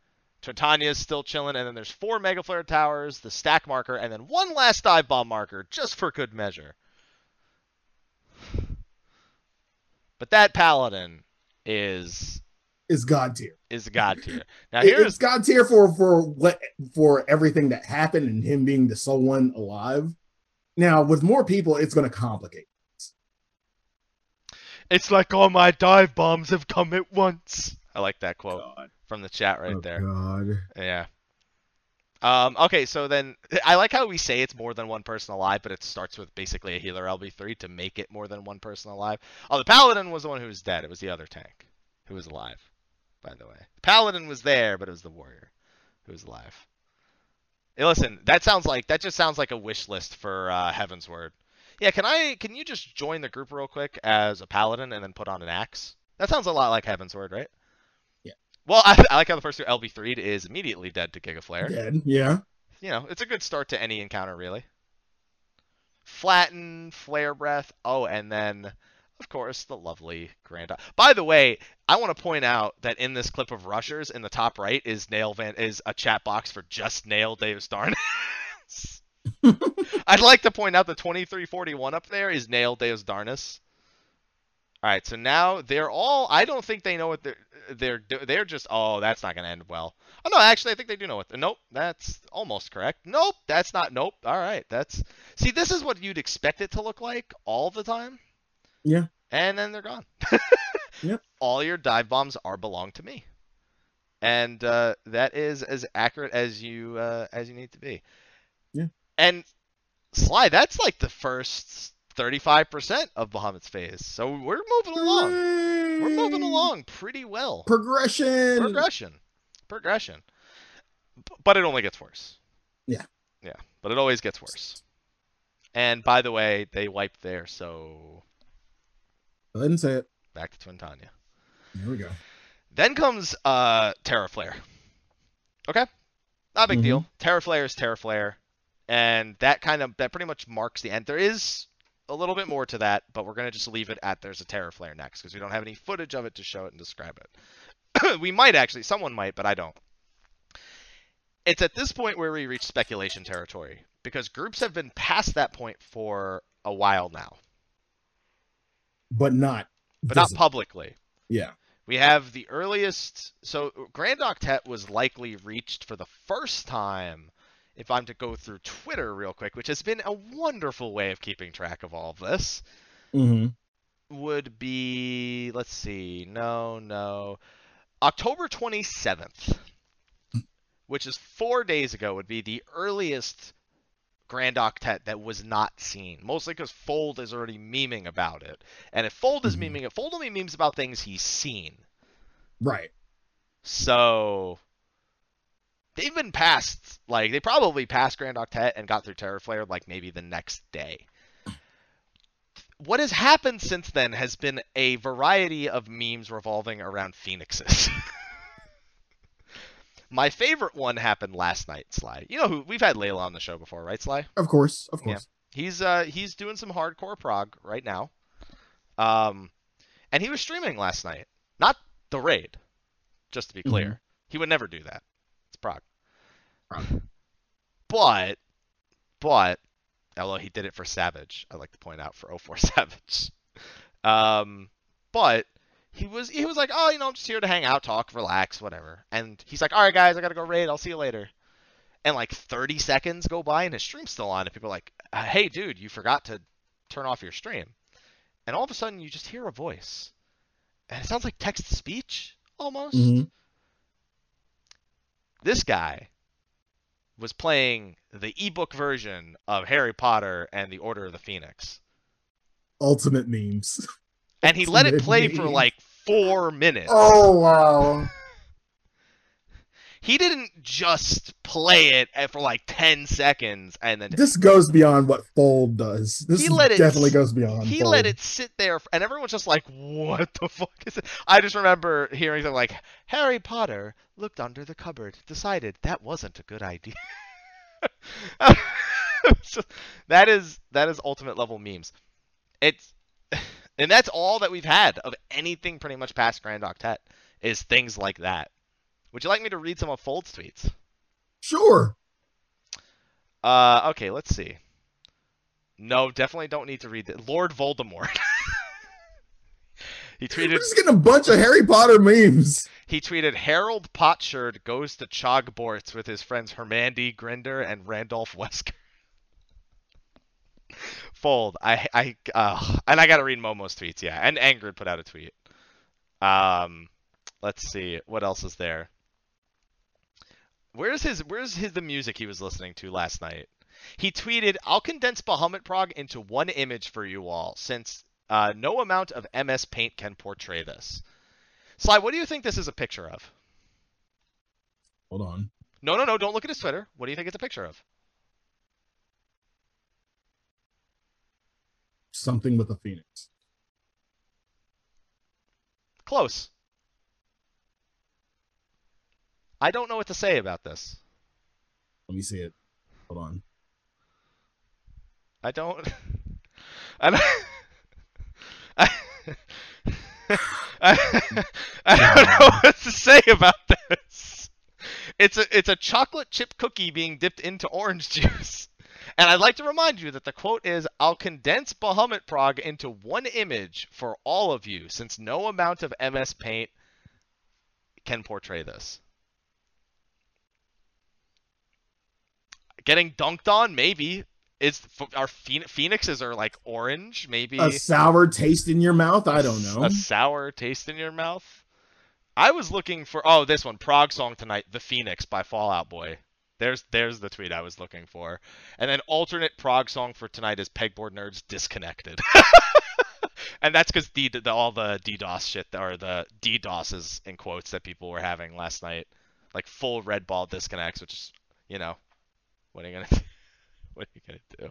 Titania's still chilling, and then there's four mega flare towers, the stack marker, and then one last dive bomb marker, just for good measure. But that paladin is Is god tier. is god tier. <laughs> Now It- here's it's god tier for for what for everything that happened and him being the sole one alive. Now with more people, it's going to complicate. it's like all my dive bombs have come at once. I like that quote God. from the chat right Oh, there. God. Yeah. Um, okay, so then <laughs> I like how we say it's more than one person alive, but it starts with basically a healer LB3 to make it more than one person alive. Oh, the paladin was the one who was dead. It was the other tank who was alive, by the way. The paladin was there, but it was the warrior who was alive. Hey, listen, that sounds like that just sounds like a wish list for uh, Heavensward. Yeah, can I? Can you just join the group real quick as a paladin and then put on an axe? That sounds a lot like Heavensward, right? Well, <laughs> I, I like how the person who LB3'd is immediately dead to Giga Flare Dead. Yeah. you know, it's a good start to any encounter, really. Flatten, flare breath. Oh, and then, of course, the lovely Grand. By the way, I want to point out that in this clip of Rushers, in the top right is Nail Van is a chat box for just Nail Davis Darn. <laughs> <laughs> I'd like to point out the 2341 up there is Nael deus Darnus. All right, so now they're all. I don't think they know what they're they're they're just. Oh, that's not going to end well. Oh no, actually, I think they do know what. Nope, that's almost correct. Nope, that's not. Nope. All right, that's. See, this is what you'd expect it to look like all the time. Yeah. And then they're gone. <laughs> Yep. All your dive bombs are belong to me, and uh, that is as accurate as you uh, as you need to be. Yeah. And Sly, that's like the first 35% of Bahamut's phase. So we're moving along. We're moving along pretty well. Progression. Progression. Progression. But it only gets worse. Yeah. Yeah. But it always gets worse. And by the way, they wiped there, so ahead and say it. back to Twintania. There we go. Then comes uh Teraflare. Okay? Not a big Mhm. deal. Teraflare is Teraflare. And that kind of that pretty much marks the end. There is a little bit more to that, but we're gonna just leave it at there's a terror flare next because we don't have any footage of it to show it and describe it. <coughs> we might actually, someone might, but I don't. It's at this point where we reach speculation territory because groups have been past that point for a while now, But not. but not publicly. Yeah. We have the earliest. So Grand Octet was likely reached for the first time. If I'm to go through Twitter real quick, which has been a wonderful way of keeping track of all of this, hmm would be let's see, no, no, October 27th, which is four days ago, would be the earliest Grand Octet that was not seen. Mostly because Fold is already memeing about it. And if Fold is Mhm. memeing it, Fold only memes about things he's seen. Right. So they've been past like they probably passed Grand Octet and got through Teraflare like maybe the next day. What has happened since then has been a variety of memes revolving around phoenixes. <laughs> My favorite one happened last night, Sly. You know who we've had Layla on the show before, right, Sly? Of course. Of Yeah. course. He's uh he's doing some hardcore prog right now. Um and he was streaming last night. Not the raid, just to be clear. He would never do that. It's prog. Prog. But but although he did it for Savage, I'd like to point out for 04 <laughs> Savage. Um but he was he was like, "Oh, you know, I'm just here to hang out, talk, relax, whatever." And he's like, "All right, guys, I got to go raid. I'll see you later." And like 30 seconds go by and his stream's still on and people are like, "Uh, "Hey, dude, you forgot to turn off your stream." And all of a sudden you just hear a voice. And it sounds like text to speech almost. Mhm. This guy was playing the ebook version of Harry Potter and the Order of the Phoenix. Ultimate memes. And he let it Ultimate play for like 4 minutes. Oh wow. He didn't just play it for like 10 seconds and then This goes beyond what Fold does. This it definitely s- goes beyond. he Fold. let it sit there and everyone's just like what the fuck is it i just remember hearing something like harry potter looked under the cupboard decided that wasn't a good idea <laughs> that is that is ultimate level memes it's and that's all that we've had of anything pretty much past grand octet is things like that would you like me to read some of fold's tweets Sure. uh okay let's see no definitely don't need to read that lord voldemort <laughs> he tweeted. We're just getting a bunch of Harry Potter memes. He tweeted Harold Potsherd goes to Chogborts with his friends Hermandy Grinder and Randolph Wesker. <laughs> Fold. I I uh, and I gotta read Momo's tweets, yeah. And Angered put out a tweet. Um let's see, what else is there? Where's his where's his the music he was listening to last night? He tweeted, I'll condense Bahamut Prog into one image for you all, since uh, no amount of MS Paint can portray this. Sly, what do you think this is a picture of? Hold on. No, no, no, don't look at his Twitter. What do you think it's a picture of? Something with a phoenix. Close. I don't know what to say about this. Let me see it. Hold on. I don't. <laughs> <laughs> <laughs> I don't. I, I, I don't know what to say about this. It's a it's a chocolate chip cookie being dipped into orange juice. And I'd like to remind you that the quote is I'll condense Bahamut prog into one image for all of you, since no amount of MS Paint can portray this. Getting dunked on, maybe. Is our phoenixes are like orange, maybe A sour taste in your mouth? I don't know. a sour taste in your mouth. I was looking for oh this one prog song tonight, The Phoenix by Fallout Boy. There's there's the tweet I was looking for, and then alternate prog song for tonight is Pegboard Nerds Disconnected, <laughs> and that's because the, the all the DDoS shit or the DDoSes in quotes that people were having last night, like full red ball disconnects, which is you know what are you gonna do? <laughs> what are you gonna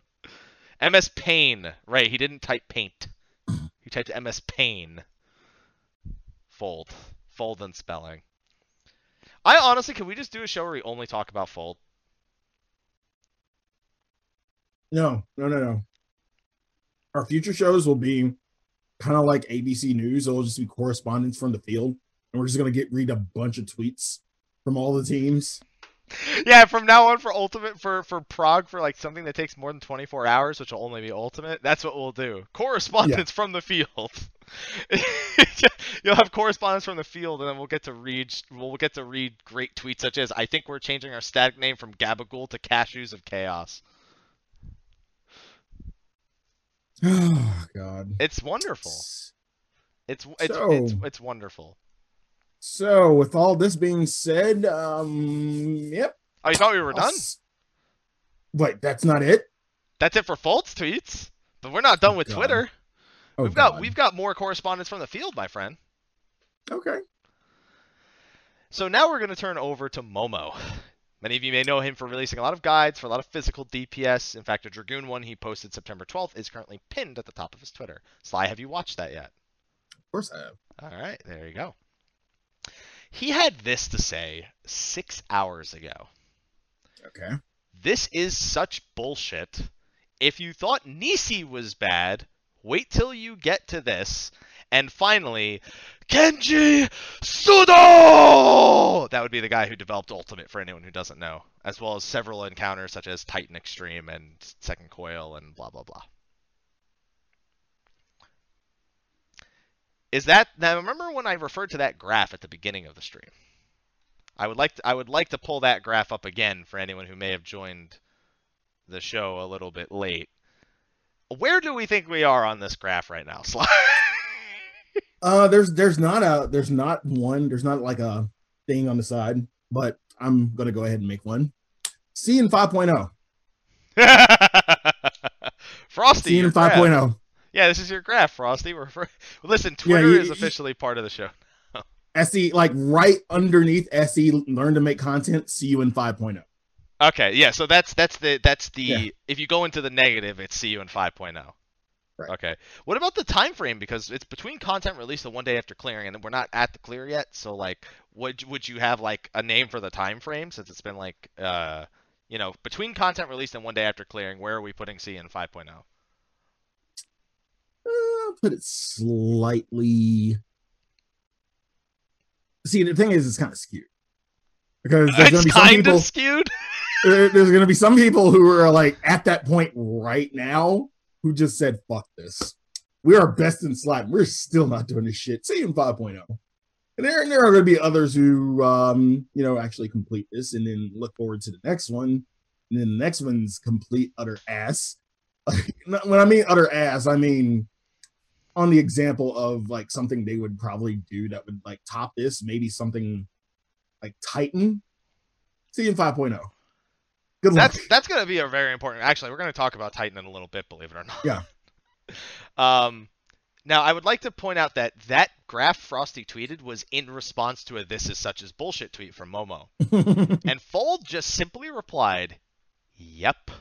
do? MS Pain, right? He didn't type paint. He typed MS Pain. Fold. Fold and spelling. I honestly, can we just do a show where we only talk about fold? No, no, no, no. Our future shows will be kind of like ABC News. It'll just be correspondence from the field, and we're just gonna get read a bunch of tweets from all the teams. <laughs> Yeah, from now on for ultimate for for prog for like something that takes more than 24 hours, which will only be ultimate. That's what we'll do. Correspondence from the field. <laughs> You'll have correspondence from the field, and then we'll get to read we'll get to read great tweets such as I think we're changing our static name from Gabagool to Cashews of Chaos. <sighs> Oh God. It's wonderful. It's it's it's, So- it's wonderful. So, with all this being said, um, yep. Oh, you thought we were done? s- Wait, that's not it. That's it for Fold's tweets. But we're not done Oh, with God. Twitter. Oh, we've got we've got more correspondence from the field, my friend. okay. So now we're going to turn over to Momo. Many of you may know him for releasing a lot of guides for a lot of physical DPS. In fact, a Dragoon one he posted September 12th is currently pinned at the top of his Twitter. Sly, have you watched that yet? Of course I have. All right, there you go. He had this to say six hours ago. Okay. This is such bullshit. If you thought Nisi was bad, wait till you get to this. And finally, Kenji Sudo! That would be the guy who developed Ultimate for anyone who doesn't know, as well as several encounters such as Titan Extreme and Second Coil and blah blah blah. Is that now? Remember when I referred to that graph at the beginning of the stream? I would like to, I would like to pull that graph up again for anyone who may have joined the show a little bit late. Where do we think we are on this graph right now, <laughs> Sly? Uh, there's there's not a there's not one there's not like a thing on the side, but I'm gonna go ahead and make one. C in 5.0. <laughs> Frosty. C in 5.0. Yeah, this is your graph, Frosty. We're for... <laughs> Listen, Yeah, Twitter you- is you- officially part of the show. <laughs> SE like right underneath SE learn to make content. See you in 5.0. Okay, yeah, so that's that's the that's the Yeah. if you go into the negative, it's see you in 5.0. Right. Okay. What about the time frame? Because it's between content release and one day after clearing, and we're not at the clear yet. So like, would would you have like a name for the time frame since it's been like uh you know between content release and one day after clearing? Where are we putting C in oh? 5.0? Uh, put it slightly. See, the thing is, it's kind of skewed because there's gonna It's be some kind people. of skewed. <laughs> there's gonna be some people who are like at that point right now who just said, "Fuck this." We are best in slime. We're still not doing this shit. See in 5.0. And there, and there are going to be others who, um, you know, actually complete this and then look forward to the next one. And then the next one's complete utter ass. <laughs> When I mean utter ass, I mean on the example of like something they would probably do that would like top this, maybe something like Titan. See you in 5.0. Good luck. That's that's gonna be a very important. Actually, we're gonna talk about Titan in a little bit. Believe it or not. Yeah. <laughs> um, now I would like to point out that that graph Frosty tweeted was in response to a "This is such as bullshit" tweet from Momo, <laughs> and Fold just simply replied, "Yep."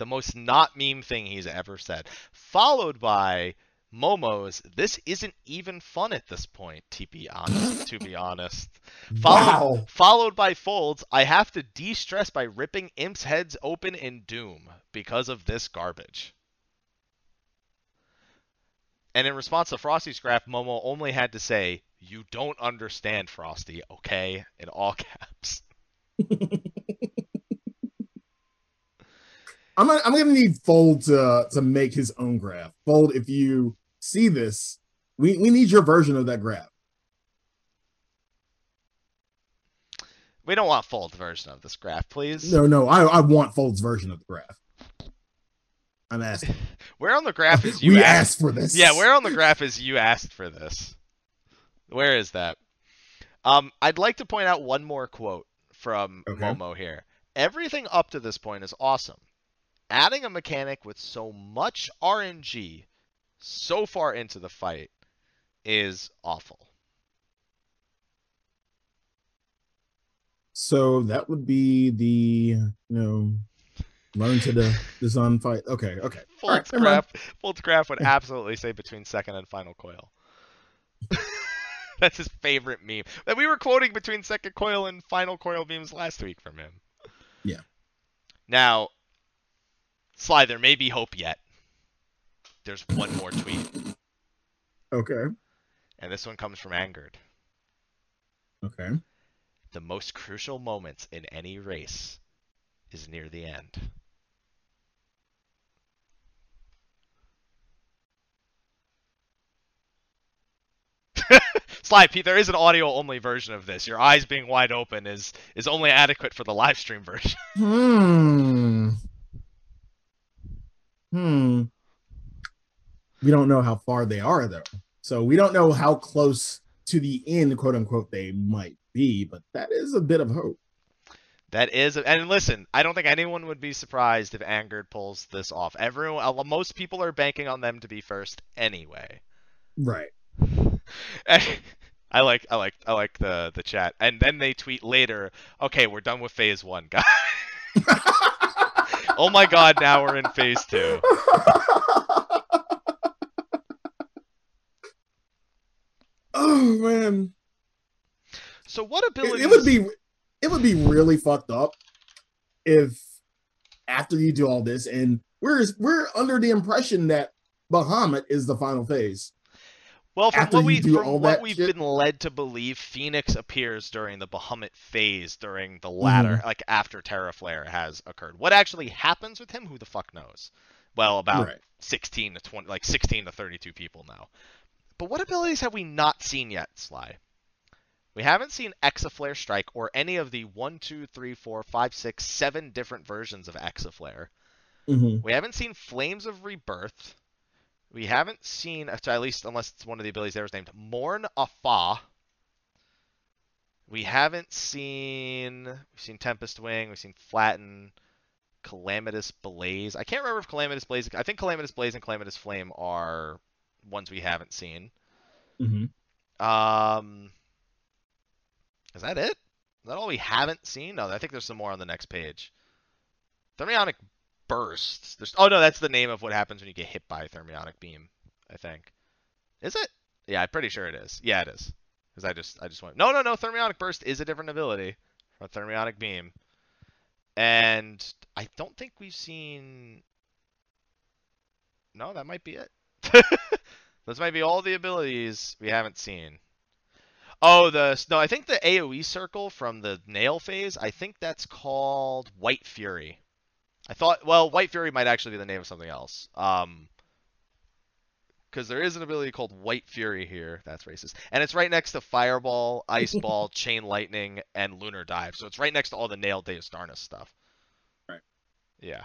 The most not meme thing he's ever said, followed by Momo's "This isn't even fun at this point." To be honest, to be honest. <laughs> Followed, wow. followed by folds, I have to de-stress by ripping imps' heads open in Doom because of this garbage. And in response to Frosty's graph, Momo only had to say, You don't understand, Frosty, okay? In all <laughs> caps. <laughs> I'm gonna, I'm gonna need Fold to to make his own graph. Fold, if you see this, we, we need your version of that graph. We don't want Fold's version of this graph, please. No, no, I, I want Fold's version of the graph. I'm asking. <laughs> Where on the graph is <laughs> you we asked? asked for this. Yeah, where on the graph is you asked for this? Where is that? Um, I'd like to point out one more quote from Okay. Momo here. Everything up to this point is awesome. Adding a mechanic with so much RNG so far into the fight is awful. So that would be the you know learn to the the design fight. Okay, okay. All right, Folt's never mind. graph, graph would absolutely say between second and final coil. <laughs> That's his favorite meme. That we were quoting between second coil and final coil memes last week from him. Yeah. Now, Sly, there may be hope yet. There's one more tweet, Okay, and this one comes from Angered. okay. The most crucial moments in any race is near the end. <laughs> Sly Pete, there is an audio only version of this. Your eyes being wide open is is only adequate for the live stream version. Hmm. Hmm. We don't know how far they are though. So we don't know how close to the end, quote unquote, they might be, but that is a bit of hope. That is, and listen, I don't think anyone would be surprised if Angered pulls this off. Everyone, most people are banking on them to be first anyway. Right. <laughs> I like, I like, I like the the chat, and then they tweet later. Okay, we're done with phase one, guys. <laughs> <laughs> oh my god, now we're in phase two. oh man. So what abilities? It, it would be it would be really fucked up if after you do all this and we're we're under the impression that Bahamut is the final phase. Well, from what, we, from what we've shit? been led to believe, Phoenix appears during the Bahamut phase, during the latter, mm-hmm. like after Terra Flare has occurred. What actually happens with him, who the fuck knows? Well, about right. 16 to 20, like 16 to 32 people now. But what abilities have we not seen yet, Sly? We haven't seen Exaflare Strike or any of the one, two, three, four, five, six, seven different versions of Exaflare. Mm-hmm. We haven't seen Flames of Rebirth. We haven't seen, at least unless it's one of the abilities there was named Morn Afah. We haven't seen, we've seen Tempest Wing, we've seen Flatten, Calamitous Blaze. I can't remember if Calamitous Blaze, I think Calamitous Blaze and Calamitous Flame are ones we haven't seen. Mm-hmm. Um, is that it? Is that all we haven't seen? No, I think there's some more on the next page. Thermionic bursts. There's oh no, that's the name of what happens when you get hit by a thermionic beam. I think. Is it? Yeah, I'm pretty sure it is. Yeah, it is. Because I just I just went. No, no, no. Thermionic burst is a different ability from thermionic beam, and I don't think we've seen. No, that might be it. <laughs> Those might be all the abilities we haven't seen. Oh, the no, I think the AOE circle from the Nael phase. I think that's called White Fury. I thought, well, White Fury might actually be the name of something else. Um, because there is an ability called White Fury here. That's racist, and it's right next to Fireball, <laughs> Ice Ball, Chain Lightning, and Lunar Dive. So it's right next to all the Nael deus Darnus stuff. Right. Yeah.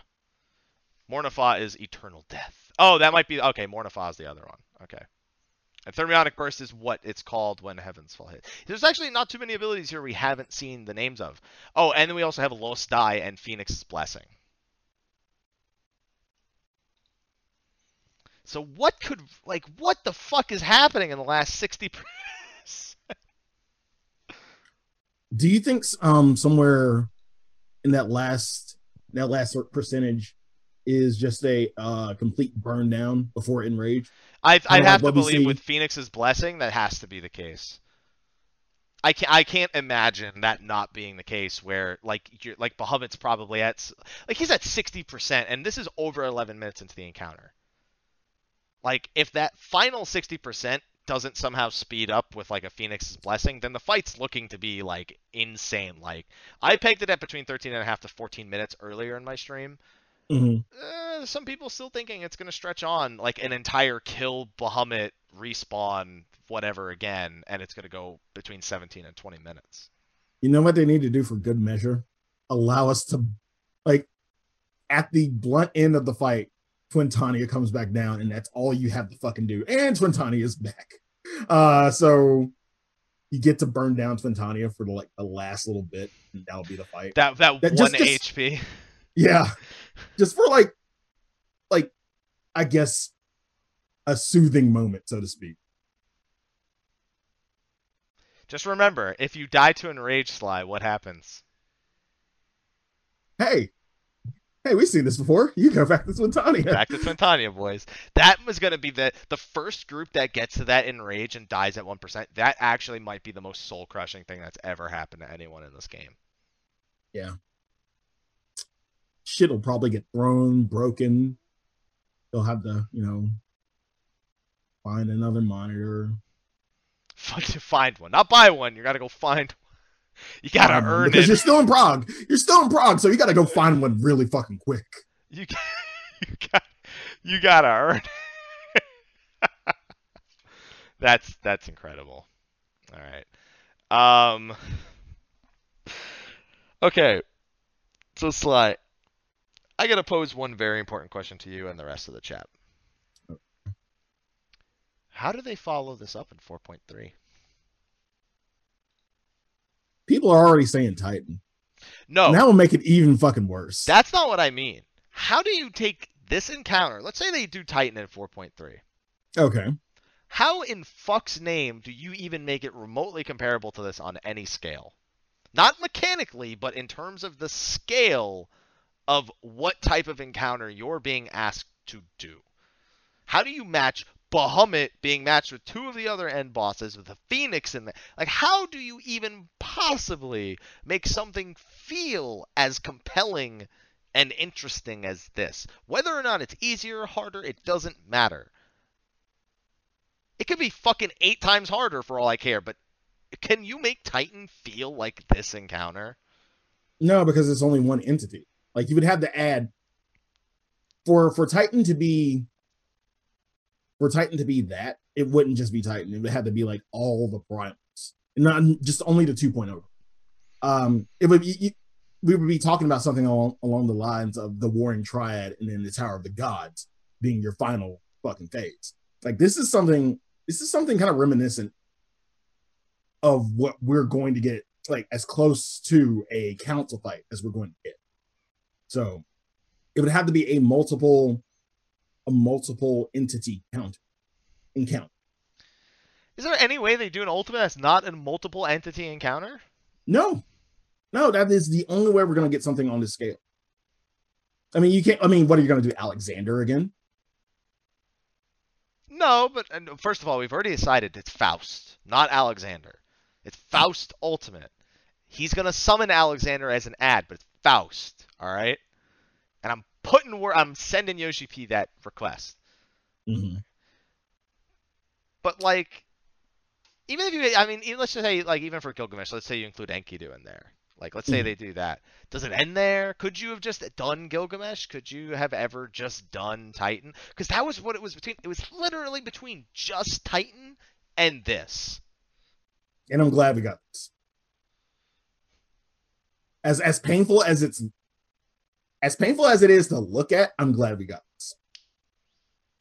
Morn Afah is Eternal Death. Oh, that might be okay. Morn Afah is the other one. Okay. And Thermionic Burst is what it's called when Heavens Fall hit. There's actually not too many abilities here we haven't seen the names of. Oh, and then we also have Lost Die and Phoenix's Blessing. So what could like what the fuck is happening in the last 60 Do you think um somewhere in that last that last percentage is just a uh, complete burn down before enrage? I'd, I'd have to believe with Phoenix's blessing that has to be the case. I can't I can't imagine that not being the case where like you're like Bahamut's probably at like he's at sixty percent and this is over eleven minutes into the encounter. Like if that final sixty percent doesn't somehow speed up with like a Phoenix's blessing, then the fight's looking to be like insane. Like I pegged it at between 13 and a half to 14 minutes earlier in my stream. Mm-hmm. Uh, some people still thinking it's going to stretch on like an entire kill Bahamut respawn whatever again, and it's going to go between 17 and 20 minutes. You know what they need to do for good measure? Allow us to, like, at the blunt end of the fight, Twintania comes back down, and that's all you have to fucking do. And Twintania is back. Uh, so you get to burn down Twintania for the, like the last little bit, and that'll be the fight. That that, that one just, HP. Yeah, just for like, like, I guess, a soothing moment, so to speak. Just remember, if you die to enrage Sly, what happens? Hey, hey, we've seen this before. You go back to Twintania. Back to Twintania, boys. That was going to be the the first group that gets to that enrage and dies at one percent. That actually might be the most soul crushing thing that's ever happened to anyone in this game. Yeah shit will probably get thrown, broken. They'll have to, you know, find another monitor. <laughs> Fun to find one, not buy one. You got to go find. You got to earn it. because it. you're still in prog. You're still in prog, so you got to go find one really fucking quick. You <laughs> you got, you got to earn. It <laughs> That's that's incredible. All right. Um. Okay. So Sly, I got to pose one very important question to you and the rest of the chat. How do they follow this up in 4.3? People are already saying Titan. No, And that will make it even fucking worse. that's not what I mean. How do you take this encounter? Let's say they do Titan in 4.3. okay. How in fuck's name do you even make it remotely comparable to this on any scale? Not mechanically, but in terms of the scale of what type of encounter you're being asked to do. How do you match Bahamut being matched with two of the other end bosses with a Phoenix in there? Like, how do you even possibly make something feel as compelling and interesting as this? Whether or not it's easier or harder, it doesn't matter. It could be fucking eight times harder for all I care, but can you make Titan feel like this encounter? No, because it's only one entity. Like you would have to add for for Titan to be for Titan to be that, it wouldn't just be Titan. It would have to be like all the primals, not just only the 2.0. Um, it would be we would be talking about something along along the lines of the Warring Triad and then the Tower of the Gods being your final fucking phase. Like this is something. This is something kind of reminiscent of what we're going to get, like as close to a council fight as we're going to get. So it would have to be a multiple, a multiple entity count encounter. Is there any way they do an ultimate that's not a multiple entity encounter? No, no, that is the only way we're going to get something on this scale. I mean, you can't. I mean, what are you going to do, Alexander again? No, but and first of all, we've already decided it's Faust, not Alexander. It's Faust Ultimate. He's gonna summon Alexander as an ad, but it's Faust. All right, and I'm putting where I'm sending Yoshi P that request. Mm-hmm. But like, even if you, I mean, even, let's just say like even for Gilgamesh, let's say you include Enkidu in there. Like, let's say Mhm. they do that. Does it end there? Could you have just done Gilgamesh? Could you have ever just done Titan? Because that was what it was between. It was literally between just Titan and this. And I'm glad we got this. As as painful as it's, as painful as it is to look at, I'm glad we got this.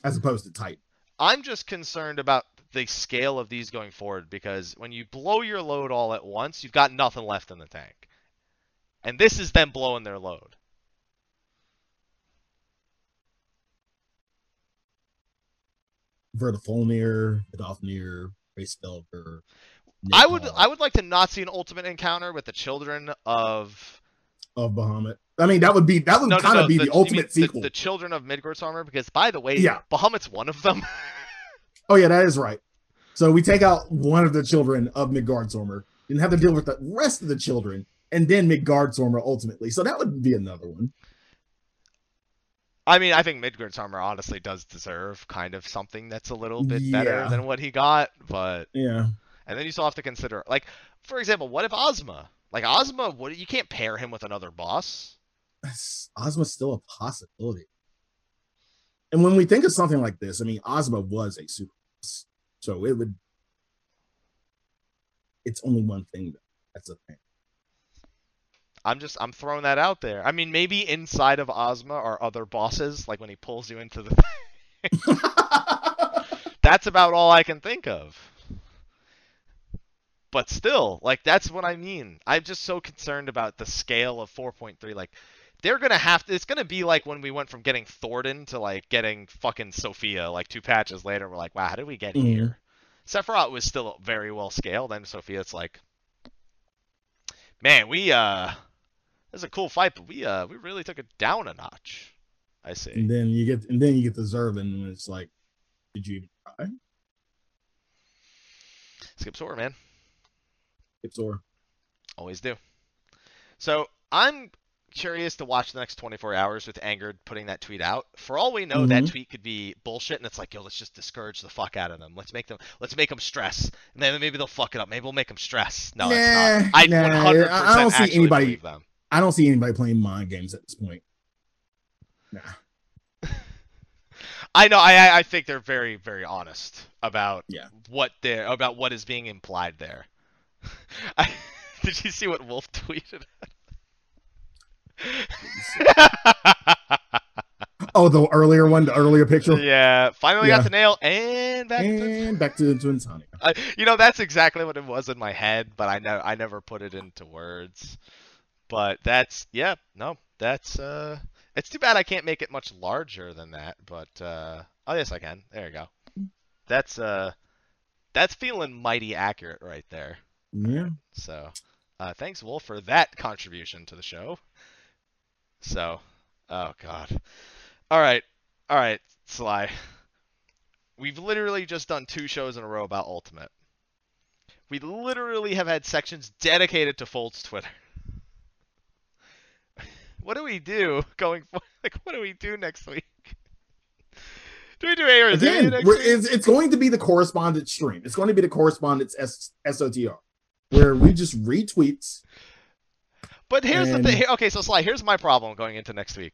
As opposed to tight. I'm just concerned about the scale of these going forward because when you blow your load all at once, you've got nothing left in the tank. And this is them blowing their load. Vedrfolnir, Vidofnir, Hraesvelgr. I would I would like to not see an ultimate encounter with the children of of Bahamut. I mean, that would be that would no, no, kind of no, be the, the, ultimate mean the- sequel. The, children of Midgardsormr, because by the way, Yeah. Bahamut's one of them. <laughs> Oh yeah, that is right. So we take out one of the children of Midgardsormr and have to deal with the rest of the children, and then Midgardsormr ultimately. So that would be another one. I mean, I think Midgardsormr honestly does deserve kind of something that's a little bit better than what he got, but Yeah. and then you still have to consider like for example, what if Ozma? Like Ozma, what you can't pair him with another boss. <sighs> Ozma's still a possibility. And when we think of something like this, I mean, Ozma was a super boss. So it would. It's only one thing. Though. That's the thing. I'm just I'm throwing that out there. I mean, maybe inside of Ozma are other bosses, like when he pulls you into the. <laughs> <laughs> that's about all I can think of. But still, like that's what I mean. I'm just so concerned about the scale of 4.3. Like they're gonna have to. It's gonna be like when we went from getting Thordan to like getting fucking Sophia. Like two patches later, we're like, wow, how did we get Mhm. here? Sephirot was still very well scaled, and Sophia, it's like, man, we uh, this is a cool fight, but we uh, we really took it down a notch. I see. and then you get, and then you get the Zurvan, and it's like, did you even try? Skip Sora, man. It's or Always do. So I'm curious to watch the next 24 hours with Angered putting that tweet out. For all we know, that Mhm. tweet could be bullshit, and it's like, yo, let's just discourage the fuck out of them. Let's make them, let's make them stress, and then maybe they'll fuck it up. Maybe we'll make them stress. No, it's not. I Nah, 100% I don't see anybody- them. I don't see anybody playing mind games at this point. Nah. <laughs> I know. I I- I think they're very very honest about Yeah. what they're about what is being implied there. <laughs> I, <laughs> did you see what Wolf tweeted? Oh, the earlier one, the earlier picture, yeah, finally Yeah. got the Nael and back. to and back to to Insomnia. I, you know, that's exactly what it was in my head, but I know I never put it into words. But that's yeah, no, that's uh, it's too bad I can't make it much larger than that. But uh, oh yes, I can. There you go. That's uh, that's feeling mighty accurate right there. Yeah. So, uh, thanks Wolf for that contribution to the show. So, oh god. All right, all right, Sly. We've literally just done two shows in a row about Ultimate. We literally have had sections dedicated to Fold's Twitter. <laughs> what do we do going forward? <laughs> Like, what do we do next week? <laughs> Do we do A or Again, next we're- week? it's, it's going to be the correspondence stream. It's going to be the correspondence S- SOTR, where we just retweets. But here's And- the thing. Okay, so Sly, here's my problem going into next week.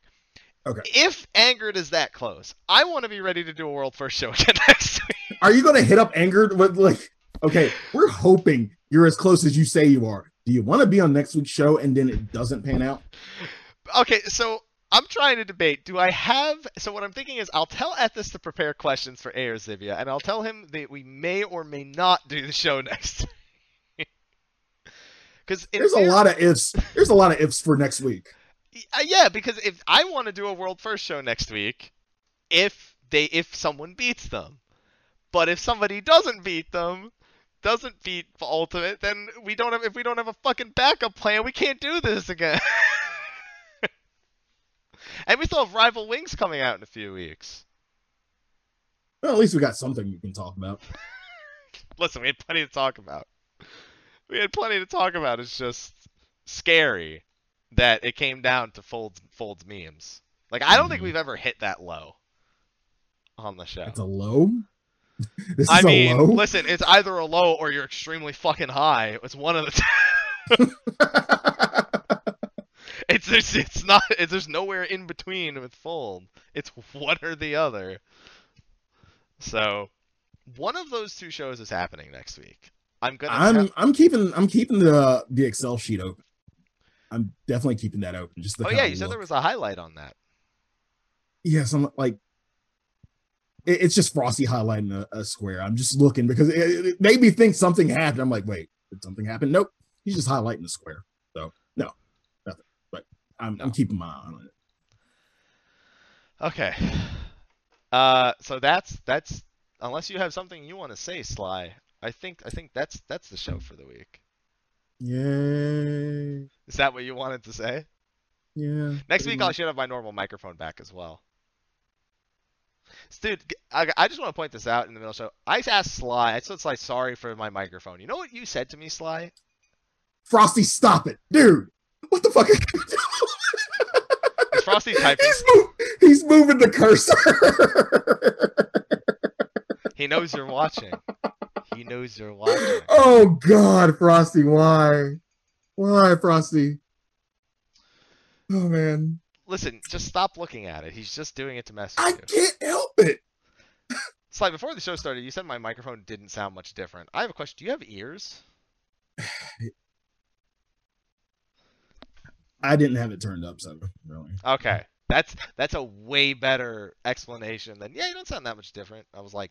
Okay. If Angered is that close, I want to be ready to do a world first show <laughs> again next week. Are you going to hit up Angered with like? Okay, we're hoping you're as close as you say you are. Do you want to be on next week's show and then it doesn't pan out? Okay, so I'm trying to debate. Do I have? So what I'm thinking is, I'll tell Ethis to prepare questions for Air Zivia, and I'll tell him that we may or may not do the show <laughs> next. Because There's a lot of ifs. There's a lot of ifs for next week. Uh, yeah, because if I want to do a world first show next week, if they if someone beats them, but if somebody doesn't beat them, doesn't beat ultimate, then we don't have if we don't have a fucking backup plan, we can't do this again. <laughs> and we still have rival wings coming out in a few weeks. Well, at least we got something you can talk about. <laughs> Listen, we had plenty to talk about. We had plenty to talk about. It's just scary that it came down to Folds Folds memes. Like I don't think Mhm. we've ever hit that low on the show. It's a low. <laughs> this is I mean, low. listen, it's either a low or you're extremely fucking high. It's one of the two. <laughs> It's there's, it's not it's, there's nowhere in between with Fold. It's one or the other. So, one of those two shows is happening next week. I'm gonna. I'm tell- I'm keeping I'm keeping the the Excel sheet open. I'm definitely keeping that open. Just to oh yeah, you said there was a highlight on that. Yes, I'm like, it- it's just Frosty highlighting a, a square. I'm just looking because it, it made me think something happened. I'm like, wait, did something happen? Nope, he's just highlighting the square. So no, nothing. But I'm, No. I'm keeping my eye on it. Okay. Uh, so that's that's unless you have something you want to say, Sly. I think I think that's that's the show for the week. Yay! Is that what you wanted to say? Yeah. Next week I much. should have my normal microphone back as well. Dude, I just want to point this out in the middle. So I asked Sly. I said Sly, sorry for my microphone. You know what you said to me, Sly? Frosty, stop it, dude! What the fuck? Are you doing? Is Frosty <laughs> typing? he's, move, he's moving the cursor. He knows you're watching. <laughs> He knows you're watching. <laughs> oh God, Frosty, why? Why, Frosty? Oh man, Listen, just stop looking at it. He's just doing it to mess I with you. can't help it. <laughs> Sly, before the show started, you said my microphone didn't sound much different. I have a question. Do you have ears? I didn't have it turned up, so really. Okay. That's that's a way better explanation than yeah, you don't sound that much different. I was like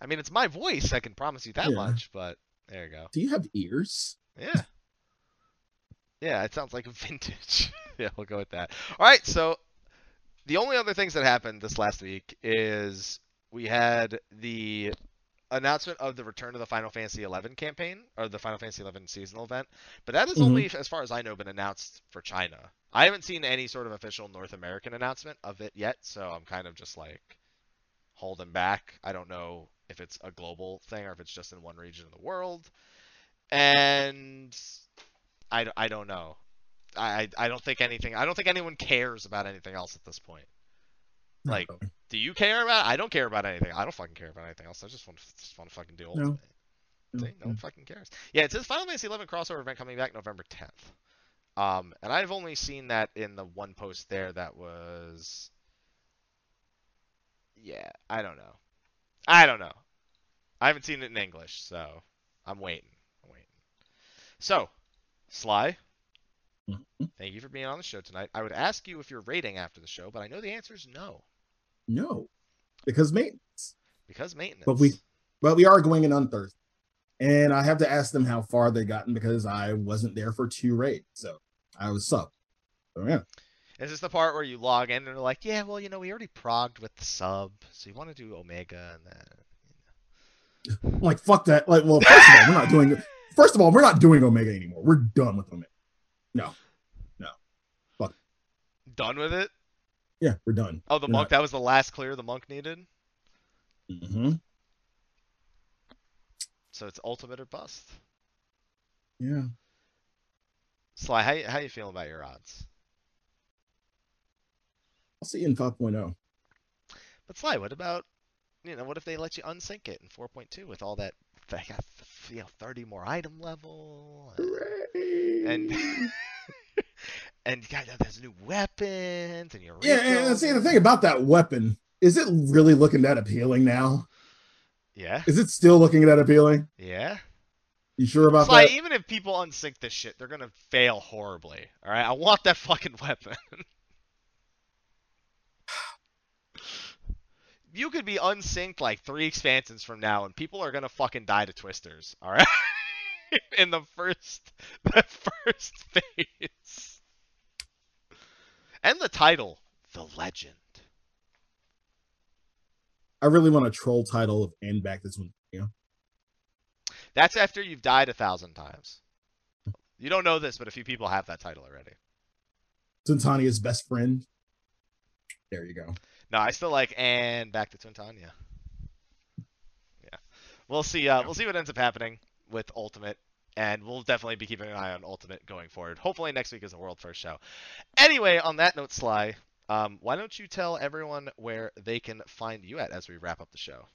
I mean it's my voice, I can promise you that Yeah. much, but there you go. Do you have ears? Yeah. Yeah, it sounds like a <laughs> vintage. yeah, we'll go with that. All right, so the only other things that happened this last week is we had the announcement of the return of the Final Fantasy XI campaign or the Final Fantasy XI seasonal event, but that has Mhm. only, as far as I know, been announced for China. I haven't seen any sort of official North American announcement of it yet, so I'm kind of just like holding back. I don't know if it's a global thing or if it's just in one region of the world. And I, I don't know. I, I don't think anything. I don't think anyone cares about anything else at this point. Like, No. do you care about? I don't care about anything. I don't fucking care about anything else. I just want to just want to fucking do No. Ultimate. No. See, no one fucking cares. Yeah, it says Final Fantasy 11 crossover event coming back November 10th. Um, and I've only seen that in the one post there that was. Yeah, I don't know. I don't know. I haven't seen it in English, so I'm waiting. I'm waiting. So, Sly, Mhm. thank you for being on the show tonight. I would ask you if you're rating after the show, but I know the answer is no No, because maintenance. because maintenance. But we- But we are going in on Thursday, and I have to ask them how far they gotten because I wasn't there for two raids. So I was sub. So yeah. Is this the part where you log in and they're like, yeah, well, you know, we already progged with the sub, so you want to do Omega and then. Like fuck that. Like, well, first of all, we're not doing. First of all, we're not doing Omega anymore. We're done with Omega. No, no, fuck. Done with it? Yeah, we're done. Oh, the We're monk. That was the last clear the monk needed. Mm-hmm. So it's ultimate or bust. Yeah. Sly, how how you feeling about your odds? I'll see you in 5.0. But Sly, what about you know what if they let you unsync it in 4.2 with all that <laughs> you know 30 more item level uh, and and, <laughs> and you got there's new weapons and your yeah, and see the thing about that weapon is it really looking that appealing now? yeah Is it still looking that appealing? yeah You sure about that? Sly, that? even if people unsync this shit, they're gonna fail horribly. All right, I want that <laughs> fucking weapon. You could be unsynced like three expansions from now, and people are gonna fucking die to twisters. All right, <laughs> in the first, <laughs> the first phase, and the title, the legend. I really want a troll title of and back this one. You know? That's after you've died a thousand times. You don't know this, but a few people have that title already. Twintania's best friend. There you go. No, I still like and back to Twintania. Yeah, we'll see. Uh, we'll see what ends up happening with Ultimate, and we'll definitely be keeping an eye on Ultimate going forward. Hopefully next week is a world first show. Anyway, on that note, Sly, um, why don't you tell everyone where they can find you at as we wrap up the show?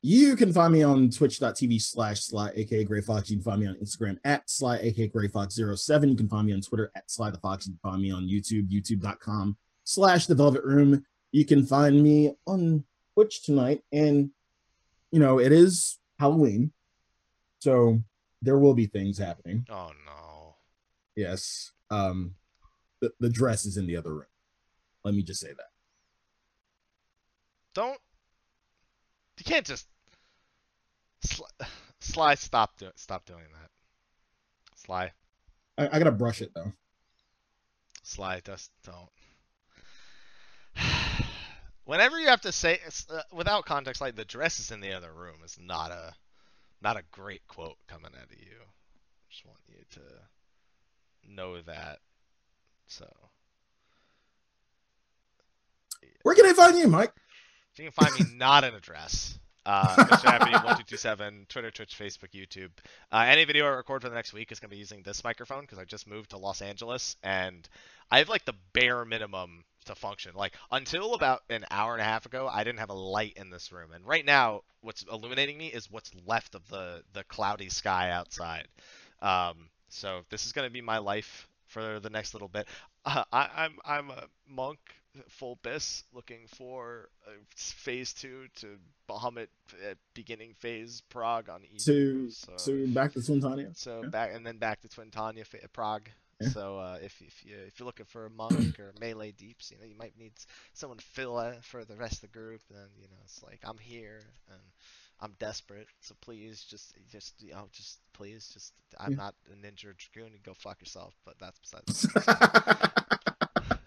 You can find me on twitch.tv slash sly aka Gray Fox. You can find me on Instagram at sly aka Gray Fox07. You can find me on Twitter at Sly the Fox. You can find me on YouTube, youtube.com slash the Velvet Room. You can find me on Twitch tonight. And you know, it is Halloween. So there will be things happening. Oh no. Yes. Um the, the dress is in the other room. Let me just say that. Don't. You can't just. Sly, <sighs> Sly stop do, stop doing that. Sly, I, I gotta brush it though. Sly, just don't. Whenever you have to say uh, without context, like the dress is in the other room, is not a not a great quote coming out of you. Just want you to know that. So Where can I find you, Mike? you can find me <laughs> not an address. Uh, Mr. Happy one two two seven Twitter, Twitch, Facebook, YouTube. Uh, any video I record for the next week is gonna be using this microphone because I just moved to Los Angeles and I have like the bare minimum to function. Like until about an hour and a half ago, I didn't have a light in this room, and right now, what's illuminating me is what's left of the the cloudy sky outside. Um, so this is gonna be my life for the next little bit. Uh, <laughs> I, I'm I'm a monk full bis looking for uh, phase two to Bahamut uh, beginning phase prog on E. To so, to back to Twintania. so yeah. back and then back to Twintania fa- prog. Yeah. So uh, if if you if you're looking for a monk or melee deeps, you know you might need someone to fill out for the rest of the group. And you know it's like I'm here and I'm desperate. So please just just you know just please just I'm Yeah. not a ninja dragoon. And go fuck yourself. But that's besides. <laughs>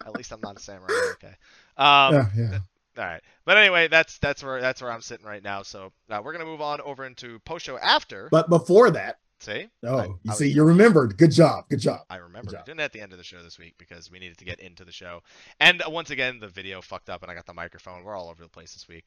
At least I'm not a samurai. Okay. Um, yeah, yeah. all right, but anyway, that's that's where that's where I'm sitting right now. So uh, we're gonna move on over into post show after. But before that, See, oh, I- you I see, was- you remembered. Good job. Good job. I remember job. doing it at the end of the show this week because we needed to get into the show. And uh, once again, the video fucked up and I got the microphone. We're all over the place this week.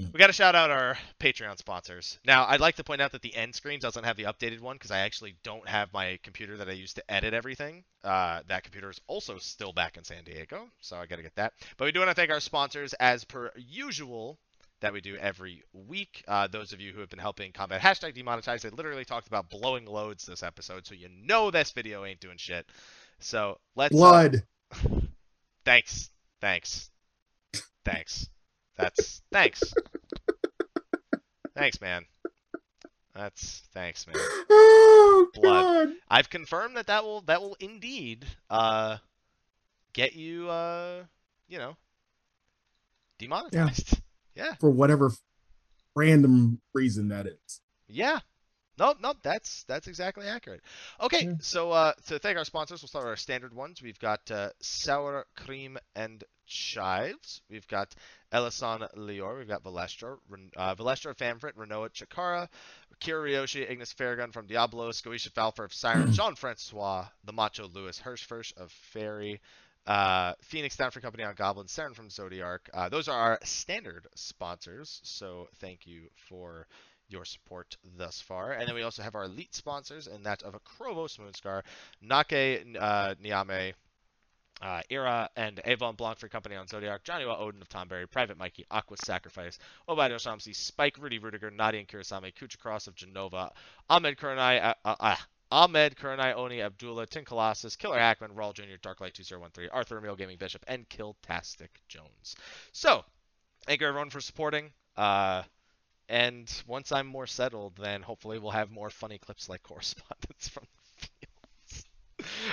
Mm. We got to shout out our Patreon sponsors. Now, I'd like to point out that the end screen doesn't have the updated one because I actually don't have my computer that I use to edit everything. Uh, that computer is also still back in San Diego, so I got to get that. But we do want to thank our sponsors as per usual that we do every week. Uh, those of you who have been helping combat hashtag demonetize, they literally talked about blowing loads this episode, so you know this video ain't doing shit. So let's. uh, Blood. <laughs> thanks. Thanks. Thanks. That's thanks. thanks, man. That's thanks, man. Oh Blood. God. I've confirmed that that will that will indeed uh get you uh you know demonetized. Yeah. For whatever random reason that is. Yeah. No, no, that's that's exactly accurate. Okay, yeah. so uh, to thank our sponsors, we'll start with our standard ones. We've got uh, sour cream and chives. We've got Ellison Lior. We've got Valestra, uh, Valestra Famfrit, Renoa Chikara, Kira Ryoshi, Ignis Farragun from Diablo, Scoisha Falfer of Siren, <clears throat> Jean Francois, the Macho Lewis Hirschfirsch of Faerie, uh, Phoenix Stanford Company on Goblin, Saren from Zodiark. Uh, those are our standard sponsors, so thank you for your support thus far. And then we also have our elite sponsors, and that of Akrovos Moonscar, Nake uh, Niame, uh, Ira and Avon Blanc for company on Zodiark, Johnny Wa Odin of Tonberry, Private Mikey, Aqua Sacrifice, Obadiah Shamsi, Spike, Rudy Rudiger, Nadia and Kurasame, Kucha Cross of Genova, Ahmed Kuranai, uh, uh, uh, Ahmed Kuranai, Oni Abdullah, Tin Colossus, Killer Hackman, Raul Jr., Darklight 2013, Arthur Emil Gaming Bishop, and Killtastic Jones. So, thank you everyone for supporting. Uh, and once I'm more settled, then hopefully we'll have more funny clips like correspondence <laughs> from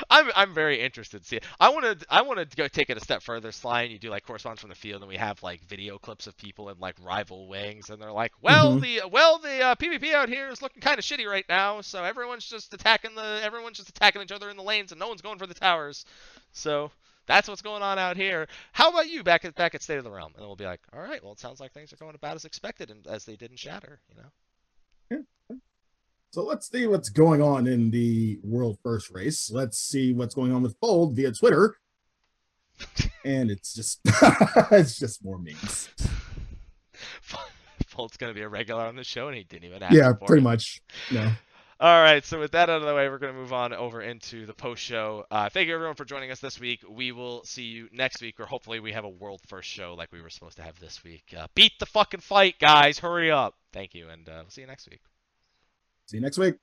I'm I'm very interested. See, I want to I want to go take it a step further, Sly, and you do like correspondence from the field, and we have like video clips of people in like rival wings, and they're like, well, mm-hmm. the well the uh, PvP out here is looking kind of shitty right now, so everyone's just attacking the everyone's just attacking each other in the lanes, and no one's going for the towers. So that's what's going on out here. How about you back at back at State of the Realm? And we'll be like, all right, well, it sounds like things are going about as expected, and as they did in Shatter, you know. So let's see what's going on in the world first race. Let's see what's going on with Fold via Twitter. and it's just <laughs> it's just more memes. <laughs> Fold's gonna be a regular on the show, and he didn't even ask. Yeah, pretty it. much. No. All right, so with that out of the way, we're going to move on over into the post show. Uh, thank you everyone for joining us this week. We will see you next week, or hopefully we have a world first show like we were supposed to have this week. Uh, beat the fucking fight, guys! Hurry up! Thank you, and uh, we'll see you next week. See you next week.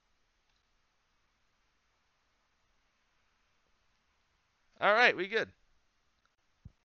All right, we good.